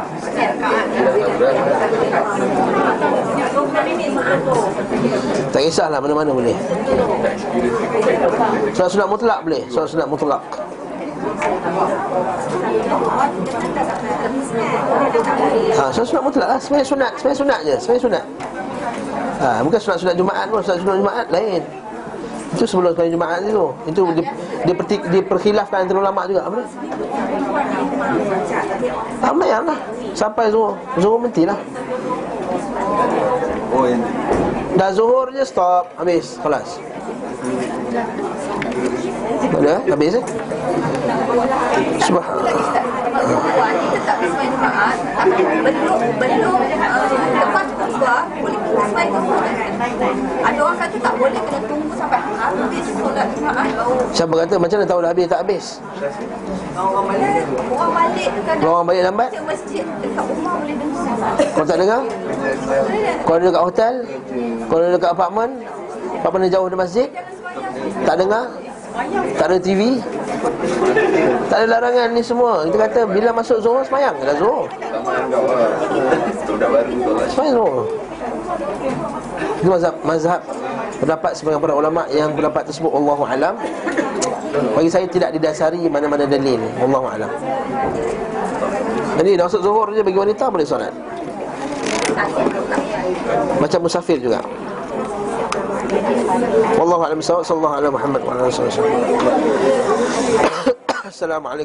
[SPEAKER 1] Tak kisahlah mana-mana boleh. Solat sunat mutlak boleh. Solat sunat mutlak. Ha, solat sunat mutlak lah. Sebenarnya sunat Sebenarnya sunat je Sebenarnya sunat. Ha, Bukan sunat-sunat Jumaat pun Sunat-sunat Jumaat lain Itu sebelum sekali Jumaat tu. Itu dia, dia, perti, dia perkhilafkan antara ulama juga. Apa dia? Ramai lah. Sampai Zuhur. Zuhur berhenti lah.
[SPEAKER 4] Oh yang
[SPEAKER 1] Dah Zuhur je stop. Habis Kelas. Ada? Habis eh? Subhanallah.
[SPEAKER 5] Belum Belum uh, Lepas khutbah Sembahyang Jumaat Ada orang kata tak boleh Kena tunggu sampai habis solat Jumaat baru
[SPEAKER 1] Siapa kata macam mana tahu dah habis tak habis?
[SPEAKER 5] Orang balik kadang
[SPEAKER 1] Orang balik lambat
[SPEAKER 5] masjid Dekat rumah boleh dengar.
[SPEAKER 1] Kau tak dengar Kalau dia dekat hotel Kalau dia dekat apartmen Apartmen dia jauh dari masjid Tak dengar. Tak ada TV Tak ada larangan ni semua. Kita kata bila masuk Zuhur semayang. Dah
[SPEAKER 4] solat
[SPEAKER 1] Semayang Zuhur Itu mazhab, mazhab Pendapat sebagian para ulama Yang pendapat tersebut Allahu alam. Bagi saya tidak didasari Mana-mana dalil. Allahu alam. Jadi dah masuk Zuhur je Bagi wanita boleh solat? Macam musafir juga? Wallahu a'lam. Sallallahu alaihi Muhammad wa ala alihi wasallam. Assalamualaikum